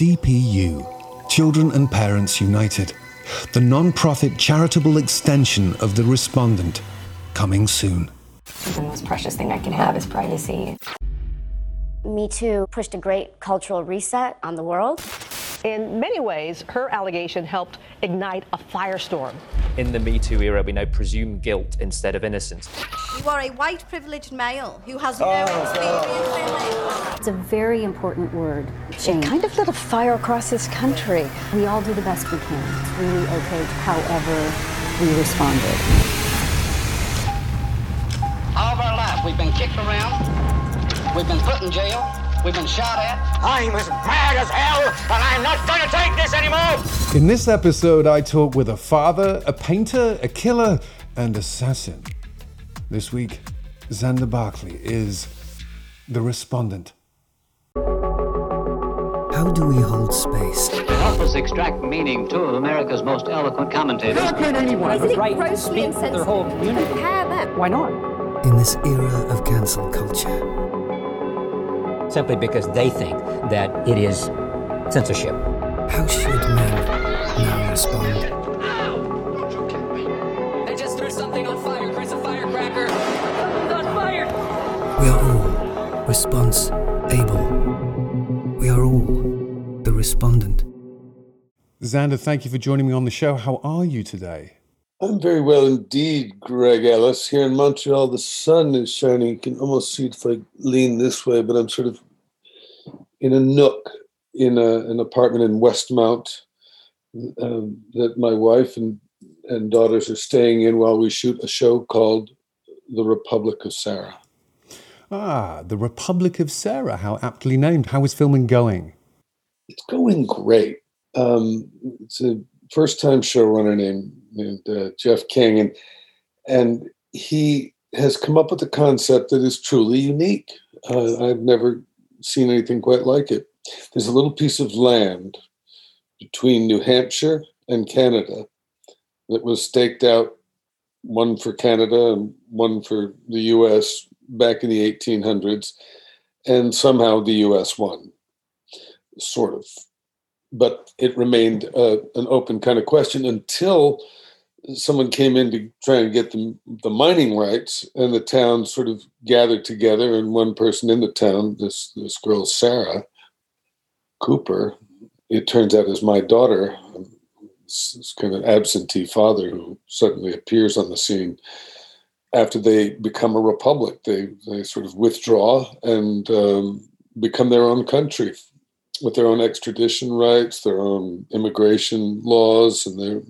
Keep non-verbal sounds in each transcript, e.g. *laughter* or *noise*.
CPU, Children and Parents United, the non profit charitable extension of The Respondent, coming soon. The most precious thing I can have is privacy. Me Too pushed a great cultural reset on the world. In many ways, her allegation helped ignite a firestorm. In the Me Too era, we now presume guilt instead of innocence. You are a white privileged male who has no oh, experience. It's a very important word. Shame. It kind of lit a fire across this country. We all do the best we can. It's really okay however we responded. All of our life, we've been kicked around. We've been put in jail. We've been shot at. I'm as mad as hell, and I'm not going to take this anymore. In this episode, I talk with a father, a painter, a killer, and assassin. This week, Xander Berkeley is the respondent. How do we hold space? To help us extract meaning, two of America's most eloquent commentators. How can anyone have the right to speak for their whole community? Why not? In this era of cancel culture, simply because they think that it is censorship. How should men now respond? I just threw something on fire. Chris, a firecracker. It's on fire. We are all response able. We are all the respondent. Xander, thank you for joining me on the show. How are you today? I'm very well indeed, Greg Ellis. Here in Montreal, the sun is shining. You can almost see it if I lean this way, but I'm sort of in a nook in a, an apartment in Westmount um, that my wife and, and daughters are staying in while we shoot a show called The Republic of Sarah. Ah, The Republic of Sarah. How aptly named. How is filming going? It's going great. Um, it's a first time showrunner named named uh, Jeff King, and and he has come up with a concept that is truly unique. Uh, I've never seen anything quite like it. There's a little piece of land between New Hampshire and Canada that was staked out, one for Canada and one for the U.S. back in the 1800s, and somehow the U.S. won, sort of. But it remained uh, an open kind of question until someone came in to try and get the, the mining rights, and the town sort of gathered together, and one person in the town, this this girl Sarah Cooper, it turns out is my daughter, this kind of absentee father who suddenly appears on the scene. After they become a republic, they they sort of withdraw and um, become their own country with their own extradition rights, their own immigration laws, and their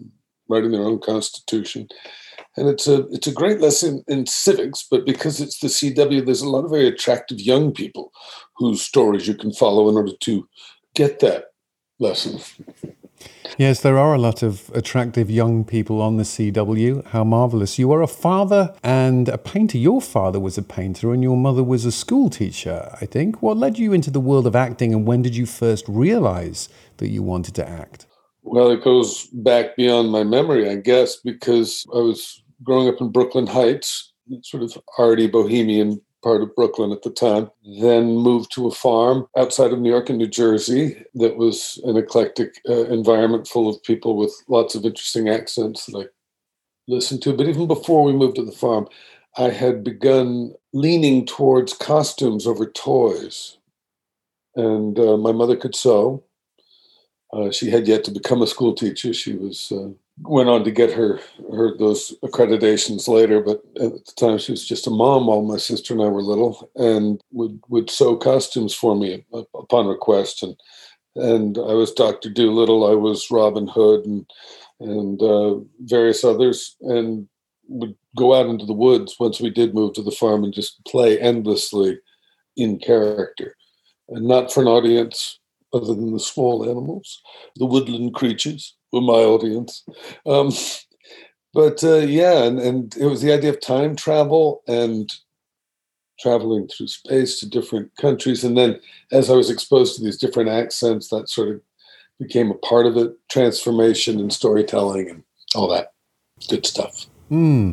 writing their own constitution. And it's a it's a great lesson in civics, but because it's the CW, there's a lot of very attractive young people whose stories you can follow in order to get that lesson. Yes, there are a lot of attractive young people on the CW. How marvelous. You are a father and a painter. Your father was a painter and your mother was a school teacher, I think. What led you into the world of acting and when did you first realize that you wanted to act? Well, it goes back beyond my memory, I guess, because I was growing up in Brooklyn Heights, sort of arty bohemian part of Brooklyn at the time. Then moved to a farm outside of New York and New Jersey that was an eclectic uh, environment full of people with lots of interesting accents that I listened to. But even before we moved to the farm, I had begun leaning towards costumes over toys. And uh, my mother could sew. Uh, she had yet to become a school teacher. She was uh, went on to get her her those accreditations later, but at the time she was just a mom while my sister and I were little, and would would sew costumes for me upon request. And and I was Doctor Dolittle, I was Robin Hood, and and uh, various others, and would go out into the woods once we did move to the farm and just play endlessly in character, and not for an audience other than the small animals. The woodland creatures were my audience. Um, but uh, yeah, and, and it was the idea of time travel and traveling through space to different countries. And then as I was exposed to these different accents, that sort of became a part of it transformation and storytelling and all that good stuff. Hmm.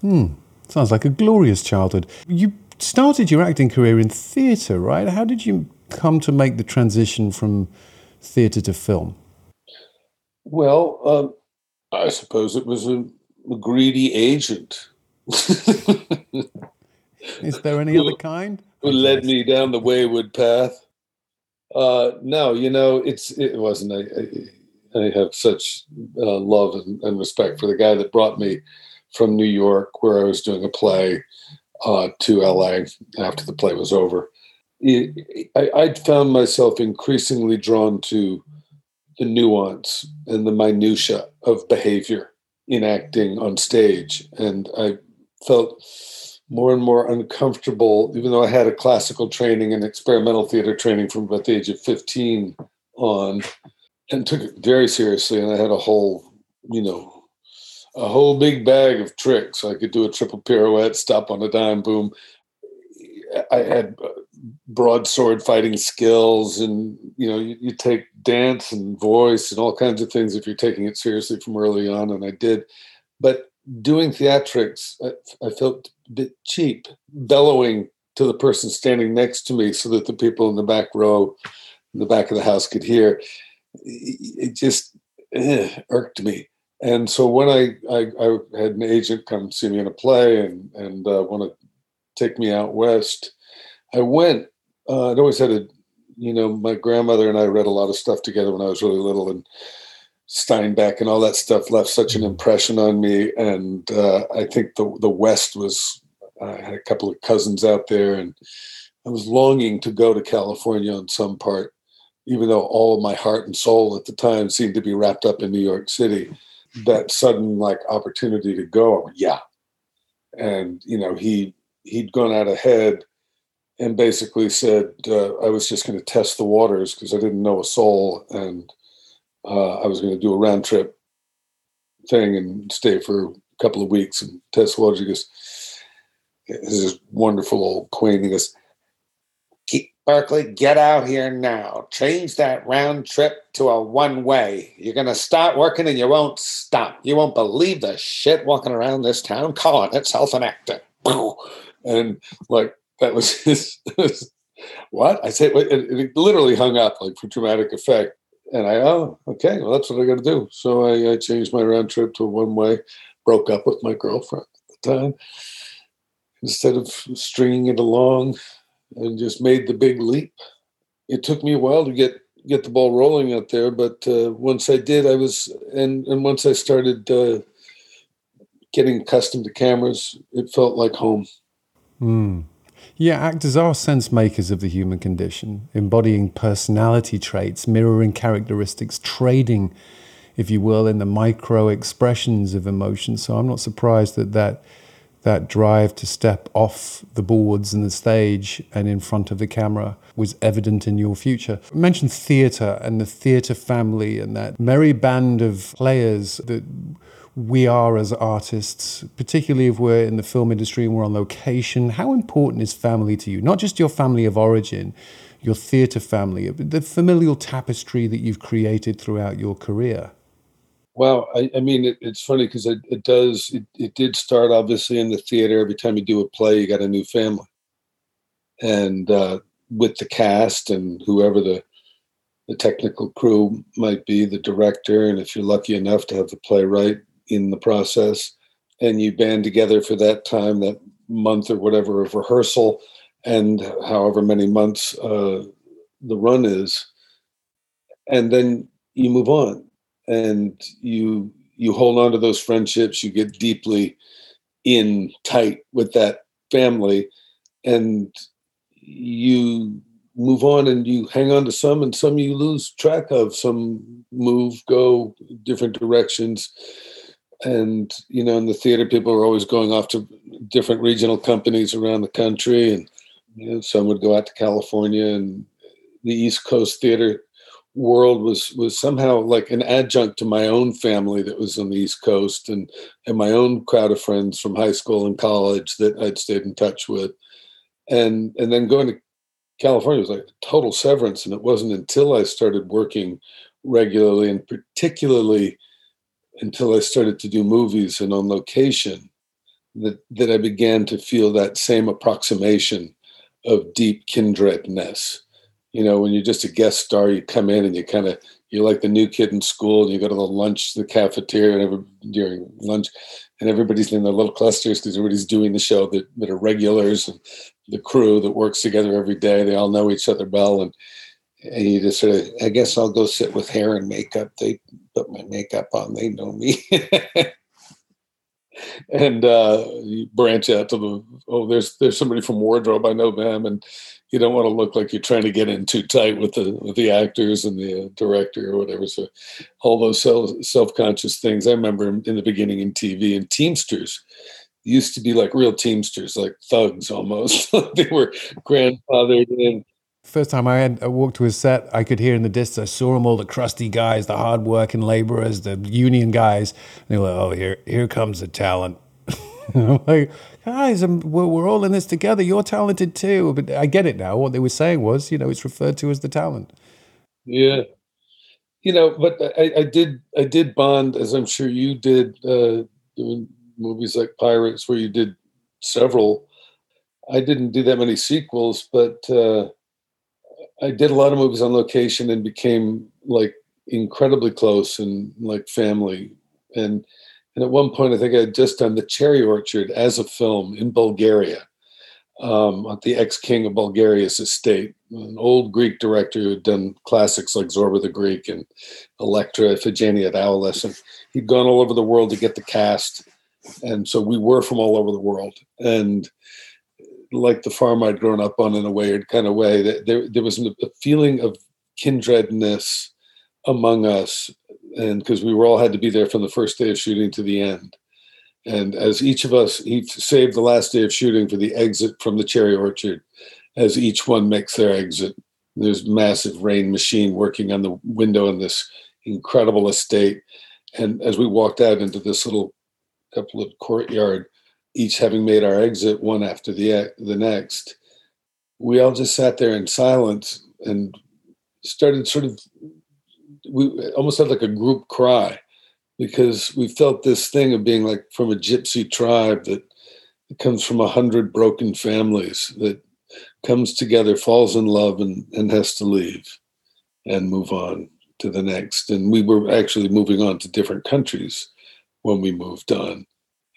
Hmm. Sounds like a glorious childhood. You started your acting career in theatre, right? How did you come to make the transition from theatre to film? Well, um, I suppose it was a, a greedy agent. *laughs* Is there any other kind? Who led me down the wayward path? Uh, no, you know, it's it wasn't. I, I, I have such uh, love and, and, respect for the guy that brought me from New York, where I was doing a play, uh, to LA after the play was over. I, I found myself increasingly drawn to the nuance and the minutia of behavior in acting on stage, and I felt more and more uncomfortable, even though I had a classical training and experimental theater training from about the age of 15 on, and took it very seriously. And I had a whole, you know, a whole big bag of tricks. I could do a triple pirouette, stop on a dime, boom. I had broadsword fighting skills, and you know, you, you take dance and voice and all kinds of things if you're taking it seriously from early on, and I did. But doing theatrics, I, I, felt a bit cheap, bellowing to the person standing next to me so that the people in the back row, in the back of the house could hear. It just eh, irked me. And so when I, I, I, had an agent come see me in a play and, and uh, want to take me out west, I went. Uh, I'd always had a, you know, my grandmother and I read a lot of stuff together when I was really little. And Steinbeck and all that stuff left such an impression on me. And uh, I think the the West was. I had a couple of cousins out there, and I was longing to go to California on some part, even though all of my heart and soul at the time seemed to be wrapped up in New York City. That sudden like opportunity to go, yeah. And you know, he he'd gone out ahead and basically said uh, I was just going to test the waters because I didn't know a soul and uh, I was going to do a round trip thing and stay for a couple of weeks and test the waters. He goes, this is wonderful old queen. He goes, Berkeley, get out here now. Change that round trip to a one way. You're going to start working and you won't stop. You won't believe the shit walking around this town calling itself an actor. *laughs* And like, that was his, what? I said, it, it literally hung up like for dramatic effect. And I, oh, okay, well, that's what I got to do. So I, I, changed my round trip to one way, broke up with my girlfriend at the time. Instead of stringing it along and just made the big leap. It took me a while to get get the ball rolling out there, but uh, once I did, I was, and, and once I started uh, getting accustomed to cameras, it felt like home. Mm. Yeah, actors are sense makers of the human condition, embodying personality traits, mirroring characteristics, trading, if you will, in the micro expressions of emotion. So I'm not surprised that that, that drive to step off the boards and the stage and in front of the camera was evident in your future. I mentioned theatre and the theatre family and that merry band of players that we are as artists, particularly if we're in the film industry and we're on location, how important is family to you? Not just your family of origin, your theatre family, the familial tapestry that you've created throughout your career. Well, I, I mean, it, it's funny because it, it, does, it, it did start obviously in the theater. Every time you do a play, you got a new family. And uh, with the cast and whoever the, the technical crew might be, the director, and if you're lucky enough to have the playwright in the process and you band together for that time that month or whatever of rehearsal and however many months uh, the run is and then you move on and you you hold on to those friendships you get deeply in tight with that family and you move on and you hang on to some and some you lose track of some move go different directions and you know in the theater people were always going off to different regional companies around the country and you know some would go out to california and the east coast theater world was was somehow like an adjunct to my own family that was on the east coast and and my own crowd of friends from high school and college that i'd stayed in touch with. And and then going to california was like total severance and it wasn't until i started working regularly and particularly until I started to do movies and on location that, that I began to feel that same approximation of deep kindredness. You know, when you're just a guest star, you come in and you kind of you're like the new kid in school, and you go to the lunch, the cafeteria, and every, during lunch, and everybody's in their little clusters because everybody's doing the show that, that are regulars and the crew that works together every day. They all know each other well, and and you just sort of, I guess I'll go sit with hair and makeup. They put my makeup on. They know me. *laughs* and uh, you branch out to the oh, there's there's somebody from wardrobe. I know them, and you don't want to look like you're trying to get in too tight with the with the actors and the uh, director or whatever. So all those self self conscious things. I remember in the beginning in TV and Teamsters used to be like real Teamsters, like thugs almost. *laughs* they were grandfathered in First time I had I walked to a set, I could hear in the distance. I saw them all the crusty guys, the hard-working laborers, the union guys. And they were like, "Oh, here, here comes the talent." *laughs* I'm like, guys, I'm, we're, we're all in this together. You're talented too. But I get it now. What they were saying was, you know, it's referred to as the talent. Yeah, you know, but I, I did, I did bond, as I'm sure you did, uh, doing movies like Pirates, where you did several. I didn't do that many sequels, but. Uh, I did a lot of movies on location and became like incredibly close and like family. And and at one point, I think I had just done The Cherry Orchard as a film in Bulgaria, um, at the ex-king of Bulgaria's estate, an old Greek director who had done classics like Zorba the Greek and Electra, Iphigenia at Aulis, and he'd gone all over the world to get the cast. And so we were from all over the world. And like the farm I'd grown up on in a weird kind of way. That there there was a feeling of kindredness among us, and because we were all had to be there from the first day of shooting to the end. And as each of us, he saved the last day of shooting for the exit from the cherry orchard. As each one makes their exit, there's massive rain machine working on the window in this incredible estate. And as we walked out into this little couple of courtyard, each having made our exit one after the the next, we all just sat there in silence and started sort of we almost had like a group cry because we felt this thing of being like from a gypsy tribe that comes from a hundred broken families that comes together, falls in love, and, and has to leave and move on to the next. And we were actually moving on to different countries when we moved on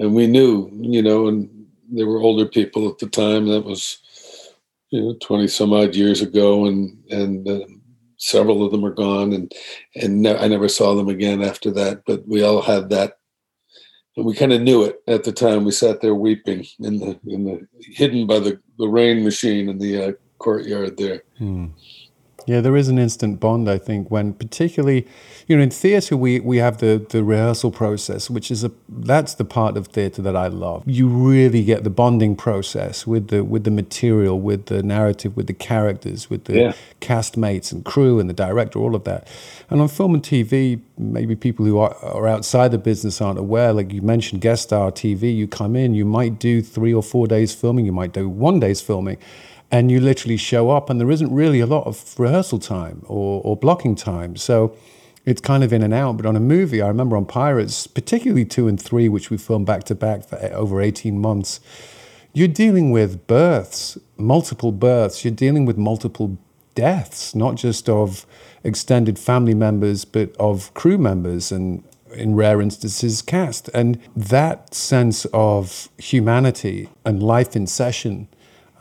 and we knew, you know, and there were older people at the time. That was, you know, twenty some odd years ago, and and uh, several of them are gone, and and ne- I never saw them again after that. But we all had that. And we kind of knew it at the time. We sat there weeping in the in the hidden by the the rain machine in the uh, courtyard there. Hmm. Yeah, there is an instant bond, I think, when particularly, you know, in theatre we, we have the, the rehearsal process, which is a that's the part of theatre that I love. You really get the bonding process with the with the material, with the narrative, with the characters, with the yeah. cast mates and crew and the director, all of that. And on film and TV, maybe people who are, are outside the business aren't aware. Like you mentioned, guest star TV, you come in, you might do three or four days filming, you might do one day's filming and you literally show up and there isn't really a lot of rehearsal time or, or blocking time. So it's kind of in and out but on a movie i remember on pirates particularly two and three which we filmed back to back for over 18 months you're dealing with births multiple births. You're dealing with multiple deaths not just of extended family members but of crew members and in rare instances cast. And that sense of humanity and life in session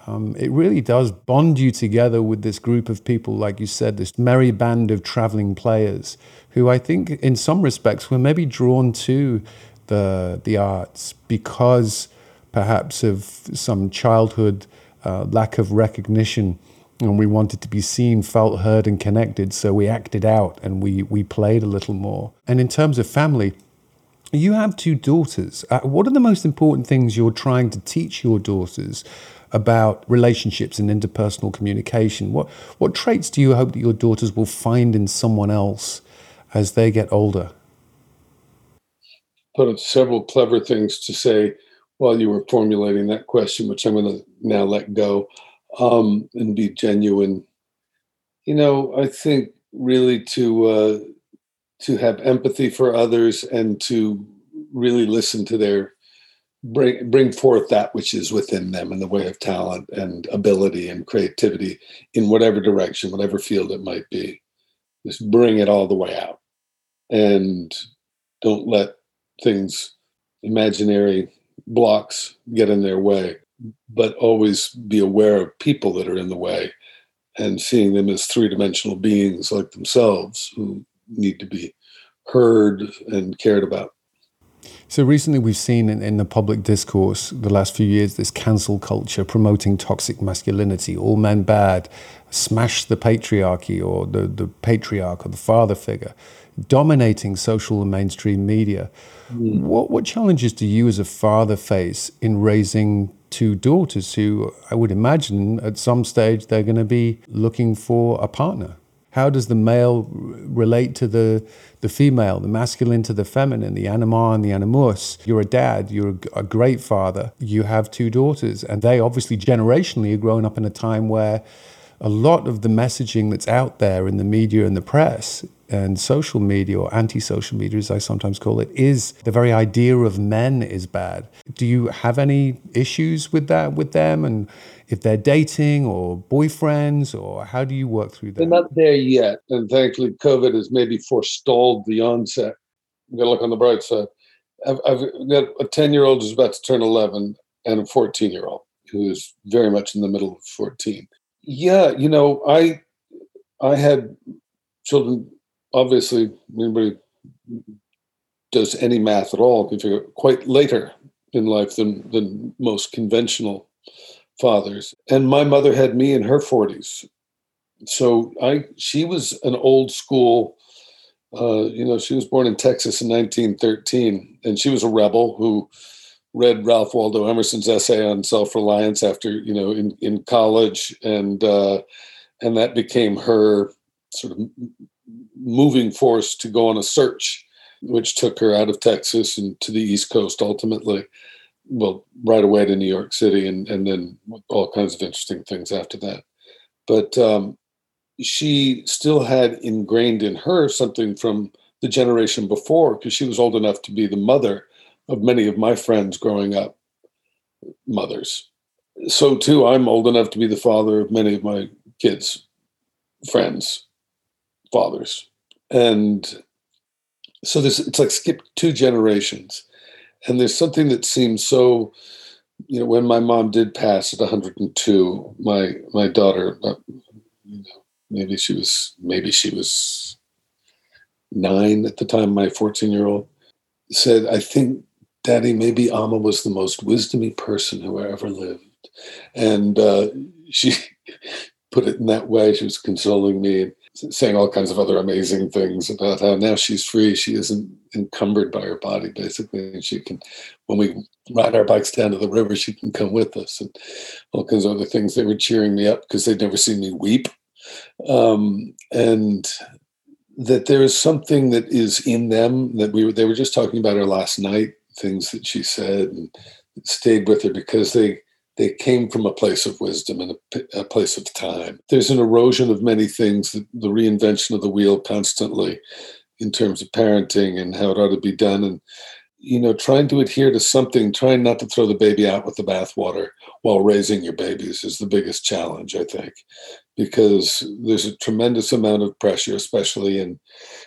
um, it really does bond you together with this group of people, like you said, this merry band of traveling players who I think, in some respects, were maybe drawn to the, the arts because perhaps of some childhood uh, lack of recognition. And we wanted to be seen, felt, heard, and connected. So we acted out and we, we played a little more. And in terms of family, you have two daughters. Uh, what are the most important things you're trying to teach your daughters about relationships and interpersonal communication. What what traits do you hope that your daughters will find in someone else as they get older? Put up several clever things to say while you were formulating that question, which I'm going to now let go um, and be genuine. You know, I think really to uh, to have empathy for others and to really listen to their bring bring forth that which is within them in the way of talent and ability and creativity in whatever direction, whatever field it might be. Just bring it all the way out, and don't let things, imaginary blocks, get in their way. But always be aware of people that are in the way, and seeing them as three dimensional beings like themselves who need to be heard and cared about. So recently, we've seen in, in, the public discourse the last few years this cancel culture promoting toxic masculinity, all men bad, smash the patriarchy or the, the patriarch or the father figure, dominating social and mainstream media. Mm. What, what challenges do you as a father face in raising two daughters who I would imagine at some stage they're going to be looking for a partner? How does the male relate to the, the female, the masculine to the feminine, the anima and the animus? You're a dad, you're a, a great father, you have two daughters, and they obviously generationally are growing up in a time where a lot of the messaging that's out there in the media and the press and social media or anti-social media as i sometimes call it is the very idea of men is bad do you have any issues with that with them and if they're dating or boyfriends, or how do you work through that? They're not there yet, and thankfully, COVID has maybe forestalled the onset. I'm gonna look on the bright side. I've, I've got a ten-year-old who's about to turn eleven, and a fourteen-year-old who is very much in the middle of fourteen. Yeah, you know, I I had children. Obviously, anybody does any math at all can figure quite later in life than than most conventional fathers. And my mother had me in her 40s. So I she was an old school uh, you know, she was born in Texas in 1913, and she was a rebel who read Ralph Waldo Emerson's essay on self-reliance after, you know, in, in college, and uh, and that became her sort of moving force to go on a search, which took her out of Texas and to the East Coast ultimately well, right away to New York City, and and then all kinds of interesting things after that. But um, she still had ingrained in her something from the generation before, because she was old enough to be the mother of many of my friends growing up, mothers. So too, I'm old enough to be the father of many of my kids' friends, fathers, and so this it's like skip two generations. And there's something that seems so you know when my mom did pass at 102 my my daughter uh, you know, maybe she was maybe she was nine at the time my 14 year old said i think daddy maybe amma was the most wisdomy person who ever lived. And uh, she *laughs* put it in that way. She was consoling me saying all kinds of other amazing things about how now she's free. She isn't encumbered by her body, basically. And she can, when we ride our bikes down to the river, she can come with us and all kinds of other things. They were cheering me up because they'd never seen me weep. Um, and that there is something that is in them that we were, they were just talking about her last night, things that she said and stayed with her because they, they came from a place of wisdom and a, a, place of time. There's an erosion of many things, the, reinvention of the wheel constantly in terms of parenting and how it ought to be done. And, you know, trying to adhere to something, trying not to throw the baby out with the bathwater while raising your babies is the biggest challenge, I think, because there's a tremendous amount of pressure, especially in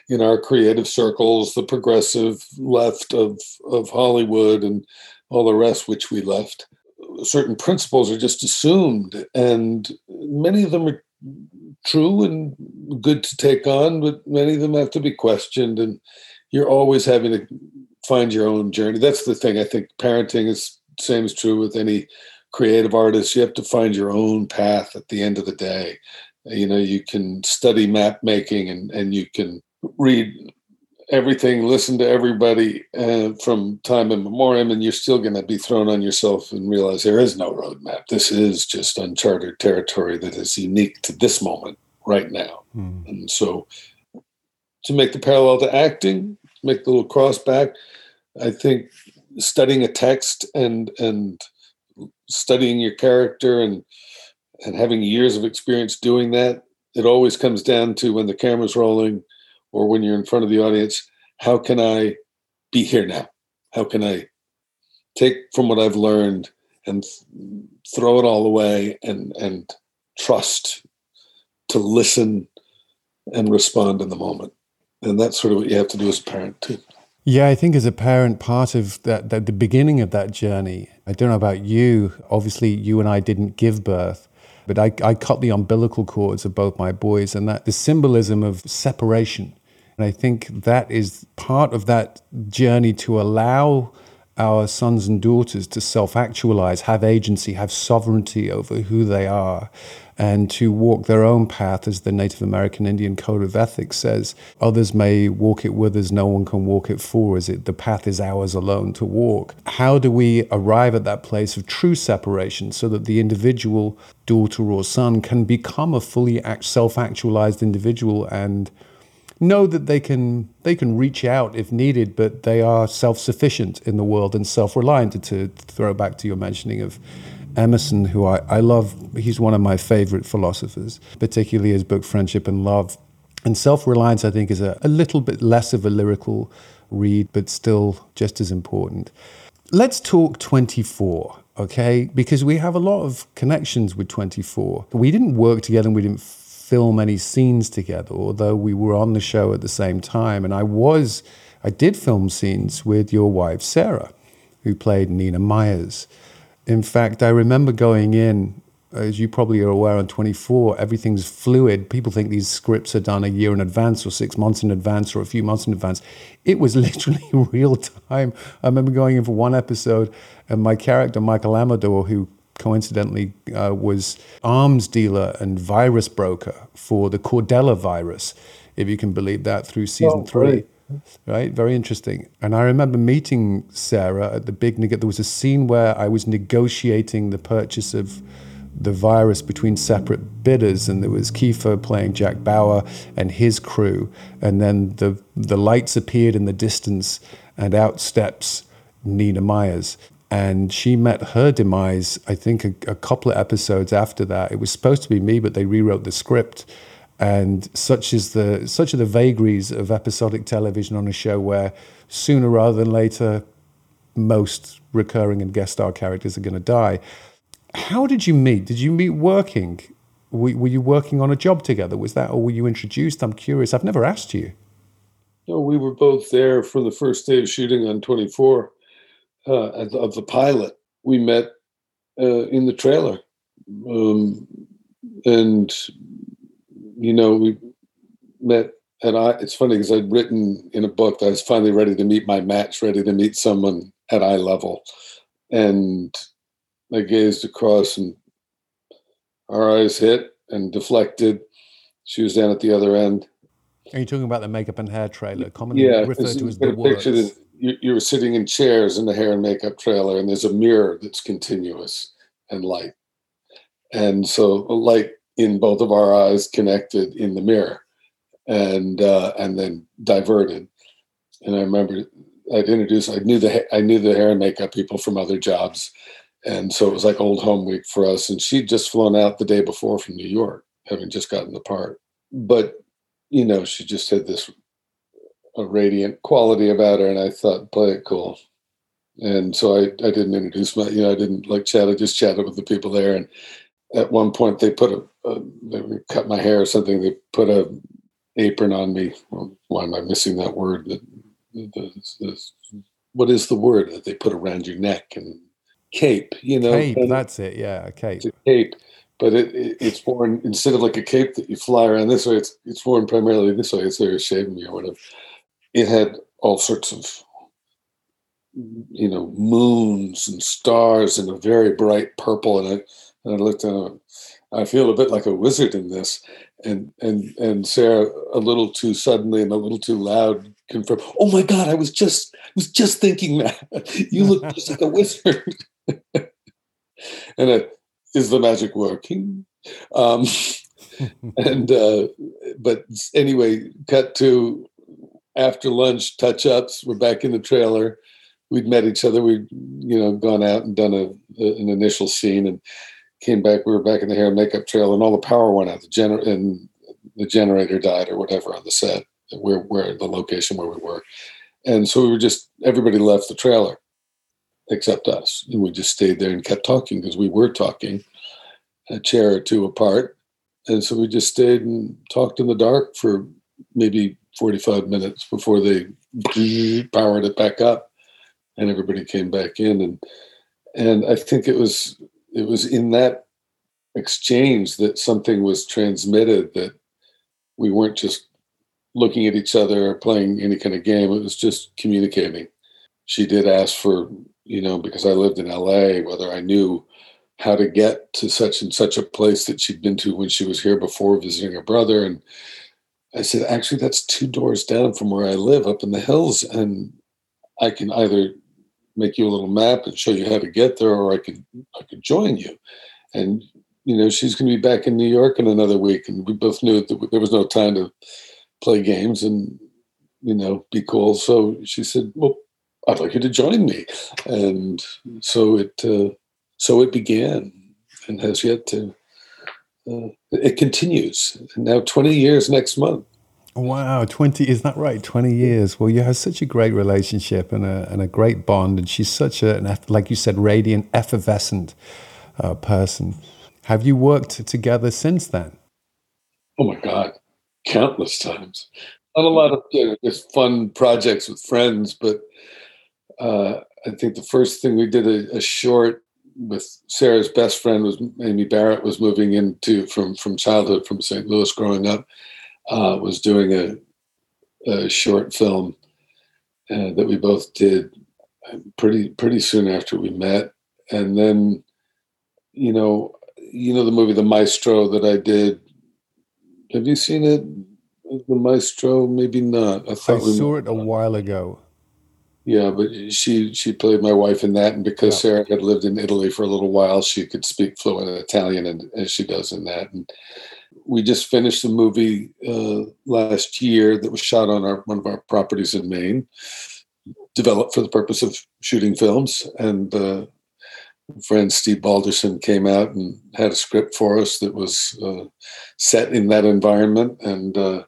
in our creative circles, the progressive left of of Hollywood and all the rest which we left certain principles are just assumed, and many of them are true and good to take on, but many of them have to be questioned, and you're always having to find your own journey. That's the thing. I think parenting is same is true with any creative artist. You have to find your own path at the end of the day. You know, you can study map making and, and you can read everything, listen to everybody uh, from time immemorial, and you're still going to be thrown on yourself and realize there is no roadmap. This is just uncharted territory that is unique to this moment right now. Mm. And so, to make the parallel to acting, make the little cross back, I think studying a text and and studying your character and and having years of experience doing that, it always comes down to when the camera's rolling or when you're in front of the audience, how can I be here now? How can I take from what I've learned and th- throw it all away and and trust to listen and respond in the moment. And that's sort of what you have to do as a parent too. Yeah, I think as a parent, part of that, that the beginning of that journey, I don't know about you, obviously you and I didn't give birth, but I, I cut the umbilical cords of both my boys and that the symbolism of separation. And I think that is part of that journey to allow our sons and daughters to self actualize, have agency, have sovereignty over who they are, and to walk their own path, as the Native American Indian Code of Ethics says. Others may walk it with us, no one can walk it for us. The path is ours alone to walk. How do we arrive at that place of true separation so that the individual daughter or son can become a fully self actualized individual and know that they can they can reach out if needed, but they are self sufficient in the world and self reliant. To throw back to your mentioning of Emerson, who I, I love, he's one of my favorite philosophers, particularly his book Friendship and Love. And self reliance, I think, is a, a little bit less of a lyrical read, but still just as important. Let's talk 24 okay? Because we have a lot of connections with 24. We didn't work together and we didn't film any scenes together, although we were on the show at the same time. And I was, I did film scenes with your wife, Sarah, who played Nina Myers. In fact, I remember going in, as you probably are aware, on 24, everything's fluid. People think these scripts are done a year in advance or six months in advance or a few months in advance. It was *laughs* literally real time. I remember going in for one episode, and my character, Michael Amador, who coincidentally uh, was arms dealer and virus broker for the Cordilla virus, if you can believe that, through season oh, three. Great. Right, very interesting. And I remember meeting Sarah at the big. There was a scene where I was negotiating the purchase of the virus between separate bidders, and there was Kiefer playing Jack Bauer and his crew, and then the the lights appeared in the distance, and out steps Nina Myers, and she met her demise i think a, a, couple of episodes after that. It was supposed to be me but they rewrote the script. And such is the such are the vagaries of episodic television on a show where sooner rather than later most recurring and guest star characters are going to die. How did you meet? Did you meet working? Were, were you working on a job together? Was that or were you introduced? I'm curious. I've never asked you. No we were both there for the first day of shooting on 24 uh, of the pilot. We met uh, in the trailer, um, and you know we met. And I, it's funny because I'd written in a book that I was finally ready to meet my match, ready to meet someone at eye level, and I gazed across, and our eyes hit and deflected. She was down at the other end. Are you talking about the makeup and hair trailer, commonly yeah, referred to as the works? you're sitting in chairs in the hair and makeup trailer, and there's a mirror that's continuous and light. And so light in both of our eyes connected in the mirror and uh, and then diverted. And I remember I'd introduced I knew the I knew the hair and makeup people from other jobs. And so it was like old home week for us. And she'd just flown out the day before from New York, having just gotten the part. But, you know, she just had this a radiant quality about her, and I thought, play it cool. And so I, I didn't introduce my, you know, I didn't like chat. I just chatted with the people there. And at one point, they put a, a they cut my hair or something. They put a apron on me. Well, why am I missing that word? The, the, the, what is the word that they put around your neck and cape? You know, cape. And that's it. Yeah, a cape. A cape but it, it, it's worn instead of like a cape that you fly around this way. It's it's worn primarily this way. It's they're shaving me or whatever it had all sorts of you know moons and stars and a very bright purple and I and I looked it I feel a bit like a wizard in this and and and Sarah a little too suddenly and a little too loud confirmed oh my god I was just I was just thinking that *laughs* you look just like a wizard *laughs* and it is the magic working um *laughs* and uh but anyway cut to after lunch touch ups. We're back in the trailer. We'd met each other. We'd you know gone out and done a, a, an initial scene and came back. We were back in the hair and makeup trailer, and all the power went out. The gener- and the generator died or whatever on the set where where the location where we were, and so we were just everybody left the trailer, except us. And we just stayed there and kept talking because we were talking a chair or two apart. And so we just stayed and talked in the dark for maybe 45 minutes before they *sniffs* powered it back up and everybody came back in. And and I think it was it was in that exchange that something was transmitted that we weren't just looking at each other or playing any kind of game. It was just communicating. She did ask for, you know, because I lived in LA, whether I knew how to get to such and such a place that she'd been to when she was here before visiting her brother. And I said, actually, that's two doors down from where I live up in the hills. And I can either make you a little map and show you how to get there, or I could I could join you. And you know, she's going to be back in New York in another week, and we both knew that there was no time to play games and you know be cool. So she said, "Well, I'd like you to join me," and so it uh, so it began and has yet to. Uh, it continues. Now, twenty years next month. Wow, 20, is that right? 20 years. Well, you have such a great relationship and a, and a great bond. And she's such a, an, like you said, radiant, effervescent uh, person. Have you worked together since then? Oh my God, countless times. Not a lot of you know, just fun projects with friends, but uh, I think the first thing we did a, a short with Sarah's best friend was Amy Barrett was moving into from from childhood from St. Louis growing up uh, was doing a, a short film uh, that we both did pretty pretty soon after we met, and then you know you know the movie The Maestro that I did. Have you seen it? The Maestro? Maybe not. I thought I saw it a while ago. Yeah, but she she played my wife in that, and because yeah. Sarah had lived in Italy for a little while, she could speak fluent Italian, and as she does in that. And we just finished a movie uh, last year that was shot on our one of our properties in Maine, developed for the purpose of shooting films. And uh, friend Steve Balderson came out and had a script for us that was uh, set in that environment. And uh,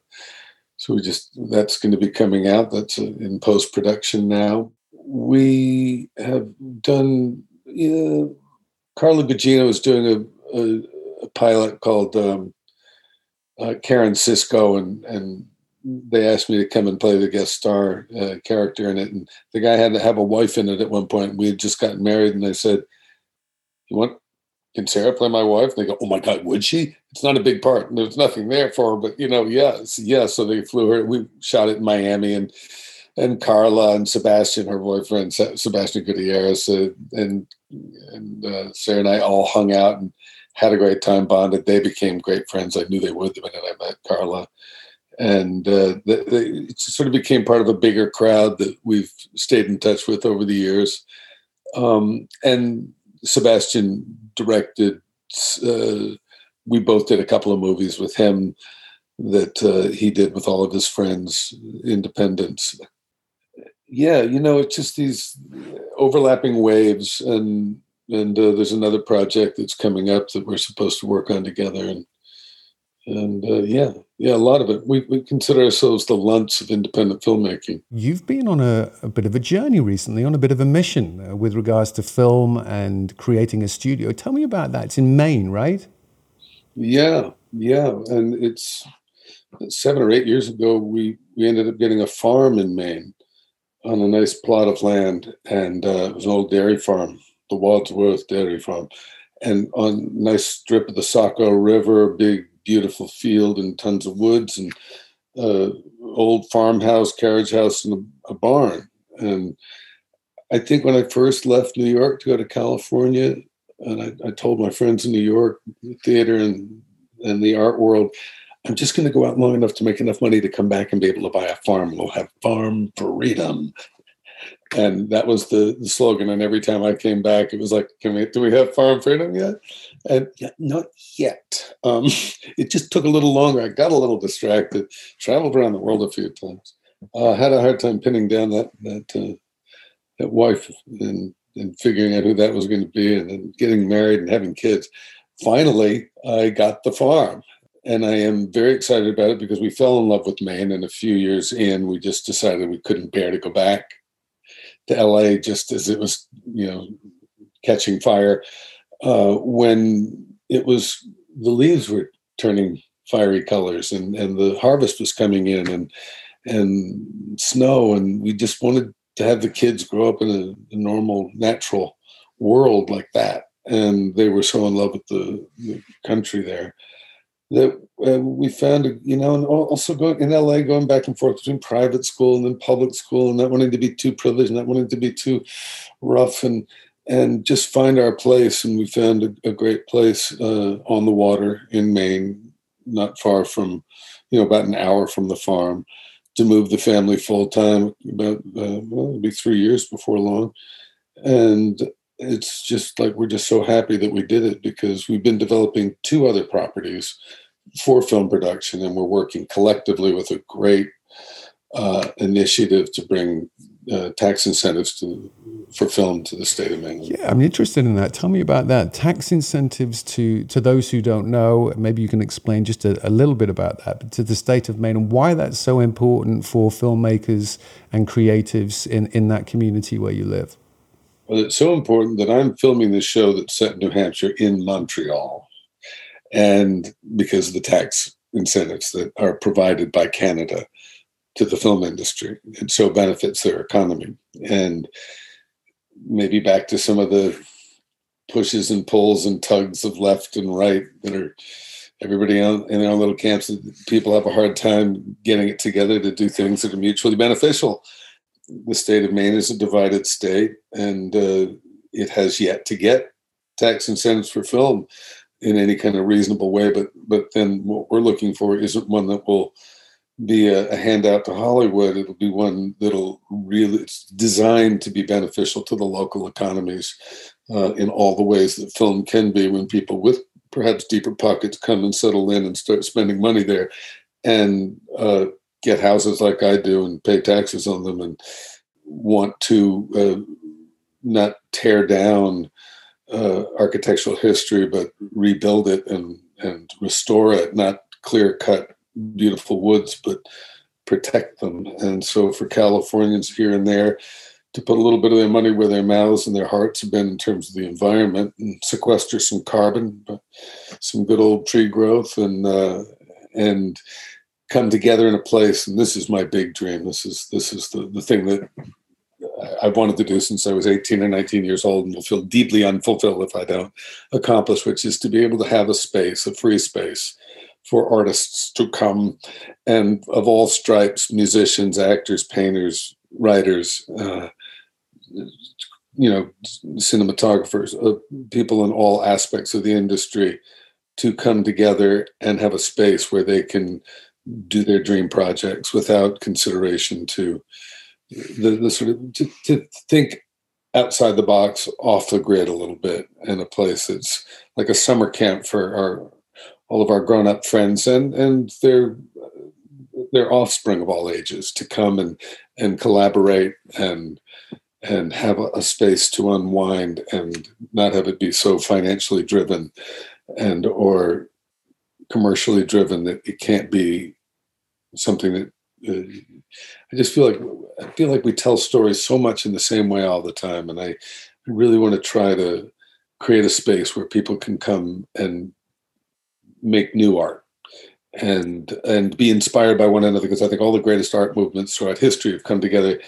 so we just that's going to be coming out. That's in post production now. We have done. You know, Carla Gugino is doing a, a, a pilot called um, uh, Karen Sisco, and and they asked me to come and play the guest star uh, character in it. And the guy had to have a wife in it at one point. We had just gotten married, and they said, "You want? Can Sarah play my wife?" And they go, "Oh my God, would she?" It's not a big part. And there's nothing there for her, but you know, yes, yes. So they flew her. We shot it in Miami, and and Carla and Sebastian, her boyfriend, Sebastian Gutierrez, uh, and and uh, Sarah and I all hung out and had a great time, bonded. They became great friends. I knew they would the minute I met Carla. And uh, the, the, it sort of became part of a bigger crowd that we've stayed in touch with over the years. Um, and Sebastian directed, uh, we both did a couple of movies with him that uh, he did with all of his friends, independents. Yeah, you know, it's just these overlapping waves and and uh, there's another project that's coming up that we're supposed to work on together and and uh, yeah yeah a lot of it. We, we consider ourselves the Lunts of independent filmmaking. You've been on a, a bit of a journey recently on a bit of a mission uh, with regards to film and creating a studio. Tell me about that. It's in maine right yeah yeah and it's seven or eight years ago we we ended up getting a farm in maine on a nice plot of land and uh, it was an old dairy farm the Wadsworth Dairy Farm, and on nice strip of the Saco River, big beautiful field and tons of woods and uh, old farmhouse, carriage house, and a, a, barn. And I think when I first left New York to go to California, and I, I told my friends in New York, theater and and the art world, I'm just going to go out long enough to make enough money to come back and be able to buy a farm. We'll have farm freedom and that was the, the, slogan. And every time I came back, it was like, "Can we? Do we have farm freedom yet?" And yeah, not yet. Um, *laughs* it just took a little longer. I got a little distracted. Traveled around the world a few times. Uh, had a hard time pinning down that that uh, that wife and and figuring out who that was going to be, and then getting married and having kids. Finally, I got the farm, and I am very excited about it because we fell in love with Maine. And a few years in, we just decided we couldn't bear to go back to LA just as it was, you know, catching fire. Uh, when it was the leaves were turning fiery colors and and the harvest was coming in and and snow and we just wanted to have the kids grow up in a, a normal natural world like that. And they were so in love with the, the country there that uh, we found you know and also going in la going back and forth between private school and then public school and not wanting to be too privileged not wanting to be too rough and and just find our place. And we found a, a great place uh, on the water in maine not far from, you know, about an hour from the farm to move the family full time. About uh, well, it'll be three years before long, and it's just like we're just so happy that we did it because we've been developing two other properties for film production, and we're working collectively with a great uh, initiative to bring uh, tax incentives to for film to the state of Maine. Yeah, I'm interested in that. Tell me about that. Tax incentives to to those who don't know. Maybe you can explain just a, a little bit about that to the state of Maine and why that's so important for filmmakers and creatives in in that community where you live. Well, it's so important that I'm filming this show that's set in New Hampshire in Montreal, and because of the tax incentives that are provided by Canada to the film industry. It so benefits their economy. And maybe back to some of the pushes and pulls and tugs of left and right that are everybody in their little camps. People have a hard time getting it together to do things that are mutually beneficial. The state of Maine is a divided state, and uh, it has yet to get tax incentives for film in any kind of reasonable way. But but then what we're looking for isn't one that will be a, a, handout to Hollywood. It'll be one that'll really, it's designed to be beneficial to the local economies uh, in all the ways that film can be when people with perhaps deeper pockets come and settle in and start spending money there and uh, get houses like I do and pay taxes on them and want to uh, not tear down uh, architectural history, but rebuild it and, and restore it, not clear cut beautiful woods, but protect them. And so for Californians here and there to put a little bit of their money where their mouths and their hearts have been in terms of the environment and sequester some carbon, but some good old tree growth and uh, and come together in a place. And this is my big dream. This is this is the, the thing that I've wanted to do since I was 18 or 19 years old and will feel deeply unfulfilled if I don't accomplish, which is to be able to have a space, a free space for artists to come. And of all stripes musicians actors painters writers uh, you know cinematographers uh, people in all aspects of the industry to come together and have a space where they can do their dream projects without consideration to the, the sort of to, to think outside the box off the grid a little bit in a place that's like a summer camp for our all of our grown-up friends and and their their offspring of all ages to come and and collaborate and and have a, a, space to unwind and not have it be so financially driven and or commercially driven that it can't be something that uh, I just feel like I feel like we tell stories so much in the same way all the time, and I really want to try to create a space where people can come and make new art and and be inspired by one another because I think all the greatest art movements throughout history have come together.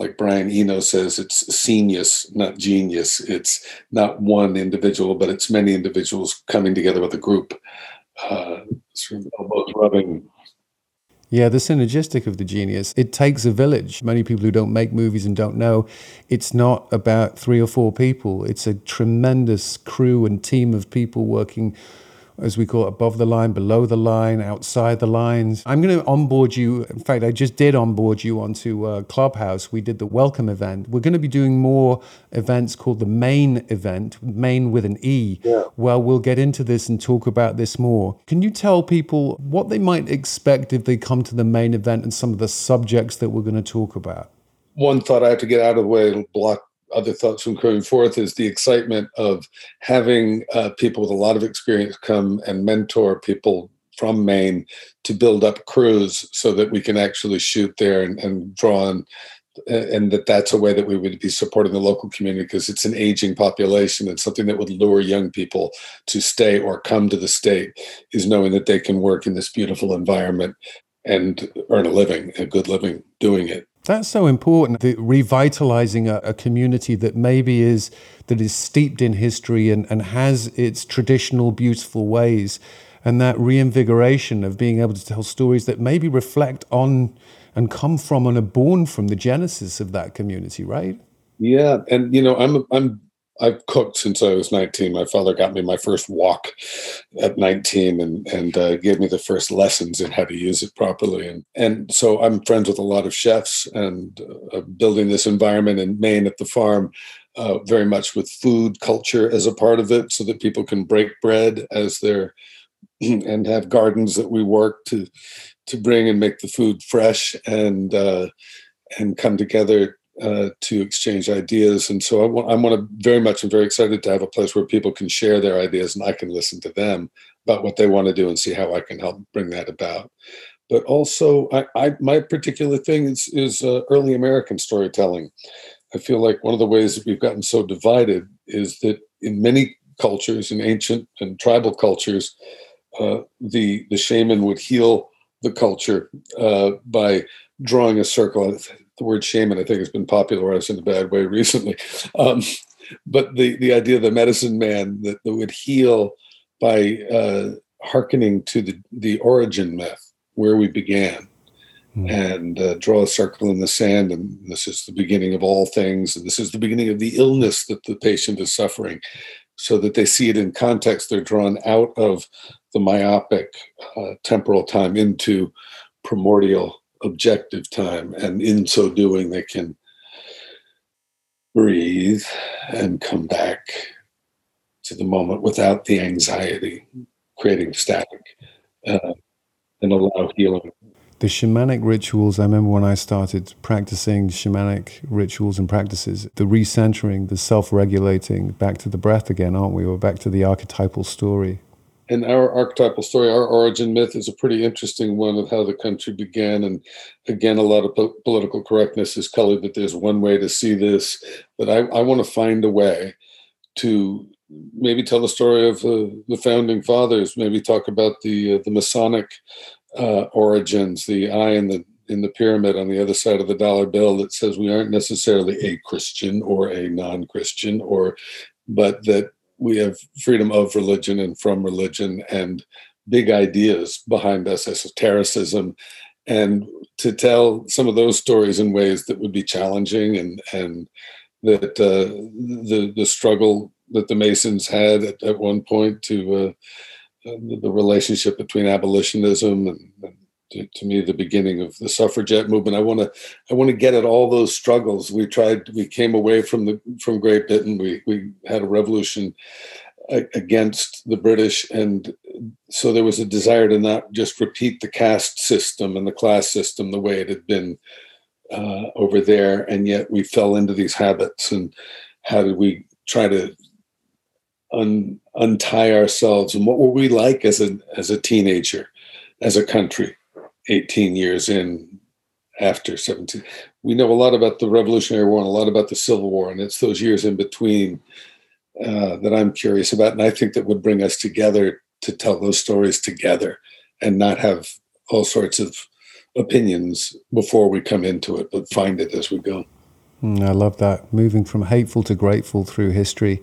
Like Brian Eno says, it's scenius, not genius. It's not one individual, but it's many individuals coming together with a group, uh, sort of elbows rubbing yeah, the synergistic of the genius. It takes a village. Many people who don't make movies and don't know, it's not about three or four people. It's a tremendous crew and team of people working as we call it, above the line, below the line, outside the lines. I'm going to onboard you. In fact, I just did onboard you onto uh, Clubhouse. We did the welcome event. We're going to be doing more events called the main event, main with an E. Yeah. Well, we'll get into this and talk about this more. Can you tell people what they might expect if they come to the main event and some of the subjects that we're going to talk about? One thought I have to get out of the way, it'll block other thoughts from coming forth is the excitement of having uh, people with a lot of experience come and mentor people from Maine to build up crews so that we can actually shoot there and, and draw on and that that's a way that we would be supporting the local community because it's an aging population and something that would lure young people to stay or come to the state is knowing that they can work in this beautiful environment and earn a living a good living doing it that's so important the revitalizing a, a, community that maybe is that is steeped in history and, and has its traditional beautiful ways and that reinvigoration of being able to tell stories that maybe reflect on and come from and are born from the genesis of that community, right? Yeah, and you know, I'm I'm I've cooked since I was 19. My father got me my first wok at 19 and and uh, gave me the first lessons in how to use it properly. And and so I'm friends with a lot of chefs and uh, building this environment in Maine at the farm. Uh, very much with food culture as a part of it, so that people can break bread as they're *clears throat* and have gardens that we work to to bring and make the food fresh and uh, and come together uh, to exchange ideas. And so I want, I want to very much, I'm very excited to have a place where people can share their ideas and I can listen to them about what they want to do and see how I can help bring that about. But also, I, I my particular thing is is uh, early American storytelling. I feel like one of the ways that we've gotten so divided is that in many cultures, in ancient and tribal cultures, uh, the the shaman would heal the culture uh, by drawing a circle. The word shaman, I think, has been popularized in a bad way recently. Um, but the, the idea of the medicine man that, that would heal by uh, hearkening to the, the origin myth, where we began, mm. and uh, draw a circle in the sand. And this is the beginning of all things. And this is the beginning of the illness that the patient is suffering so that they see it in context. They're drawn out of the myopic uh, temporal time into primordial objective time. And in so doing, they can breathe and come back to the moment without the anxiety, creating static, uh, and allow healing. The shamanic rituals, I remember when I started practicing shamanic rituals and practices, the recentering, the self regulating, back to the breath again, aren't we? Or back to the archetypal story and our archetypal story, our origin myth is a pretty interesting one of how the country began. And again, a lot of po- political correctness is colored that there's one way to see this. But I, I want to find a way to maybe tell the story of uh, the founding fathers, maybe talk about the uh, the Masonic uh, origins, the eye in the in the pyramid on the other side of the dollar bill that says we aren't necessarily a Christian or a non-Christian, or but that we have freedom of religion and from religion and big ideas behind us, esotericism, and to tell some of those stories in ways that would be challenging and and that uh, the the struggle that the Masons had at, at one point to uh, the relationship between abolitionism and, and to, to, me the beginning of the suffragette movement. I want to I want to get at all those struggles. We tried. We came away from the from Great Britain. We we had a revolution against the British, and so there was a desire to not just repeat the caste system and the class system the way it had been uh, over there, and yet we fell into these habits. And how did we try to un, untie ourselves? And what were we like as a as a teenager, as a country? 18 years in after 17 we know a lot about the revolutionary war and a lot about the civil war and it's those years in between uh, that i'm curious about and i think that would bring us together to tell those stories together and not have all sorts of opinions before we come into it but find it as we go. Mm, i love that. Moving from hateful to grateful through history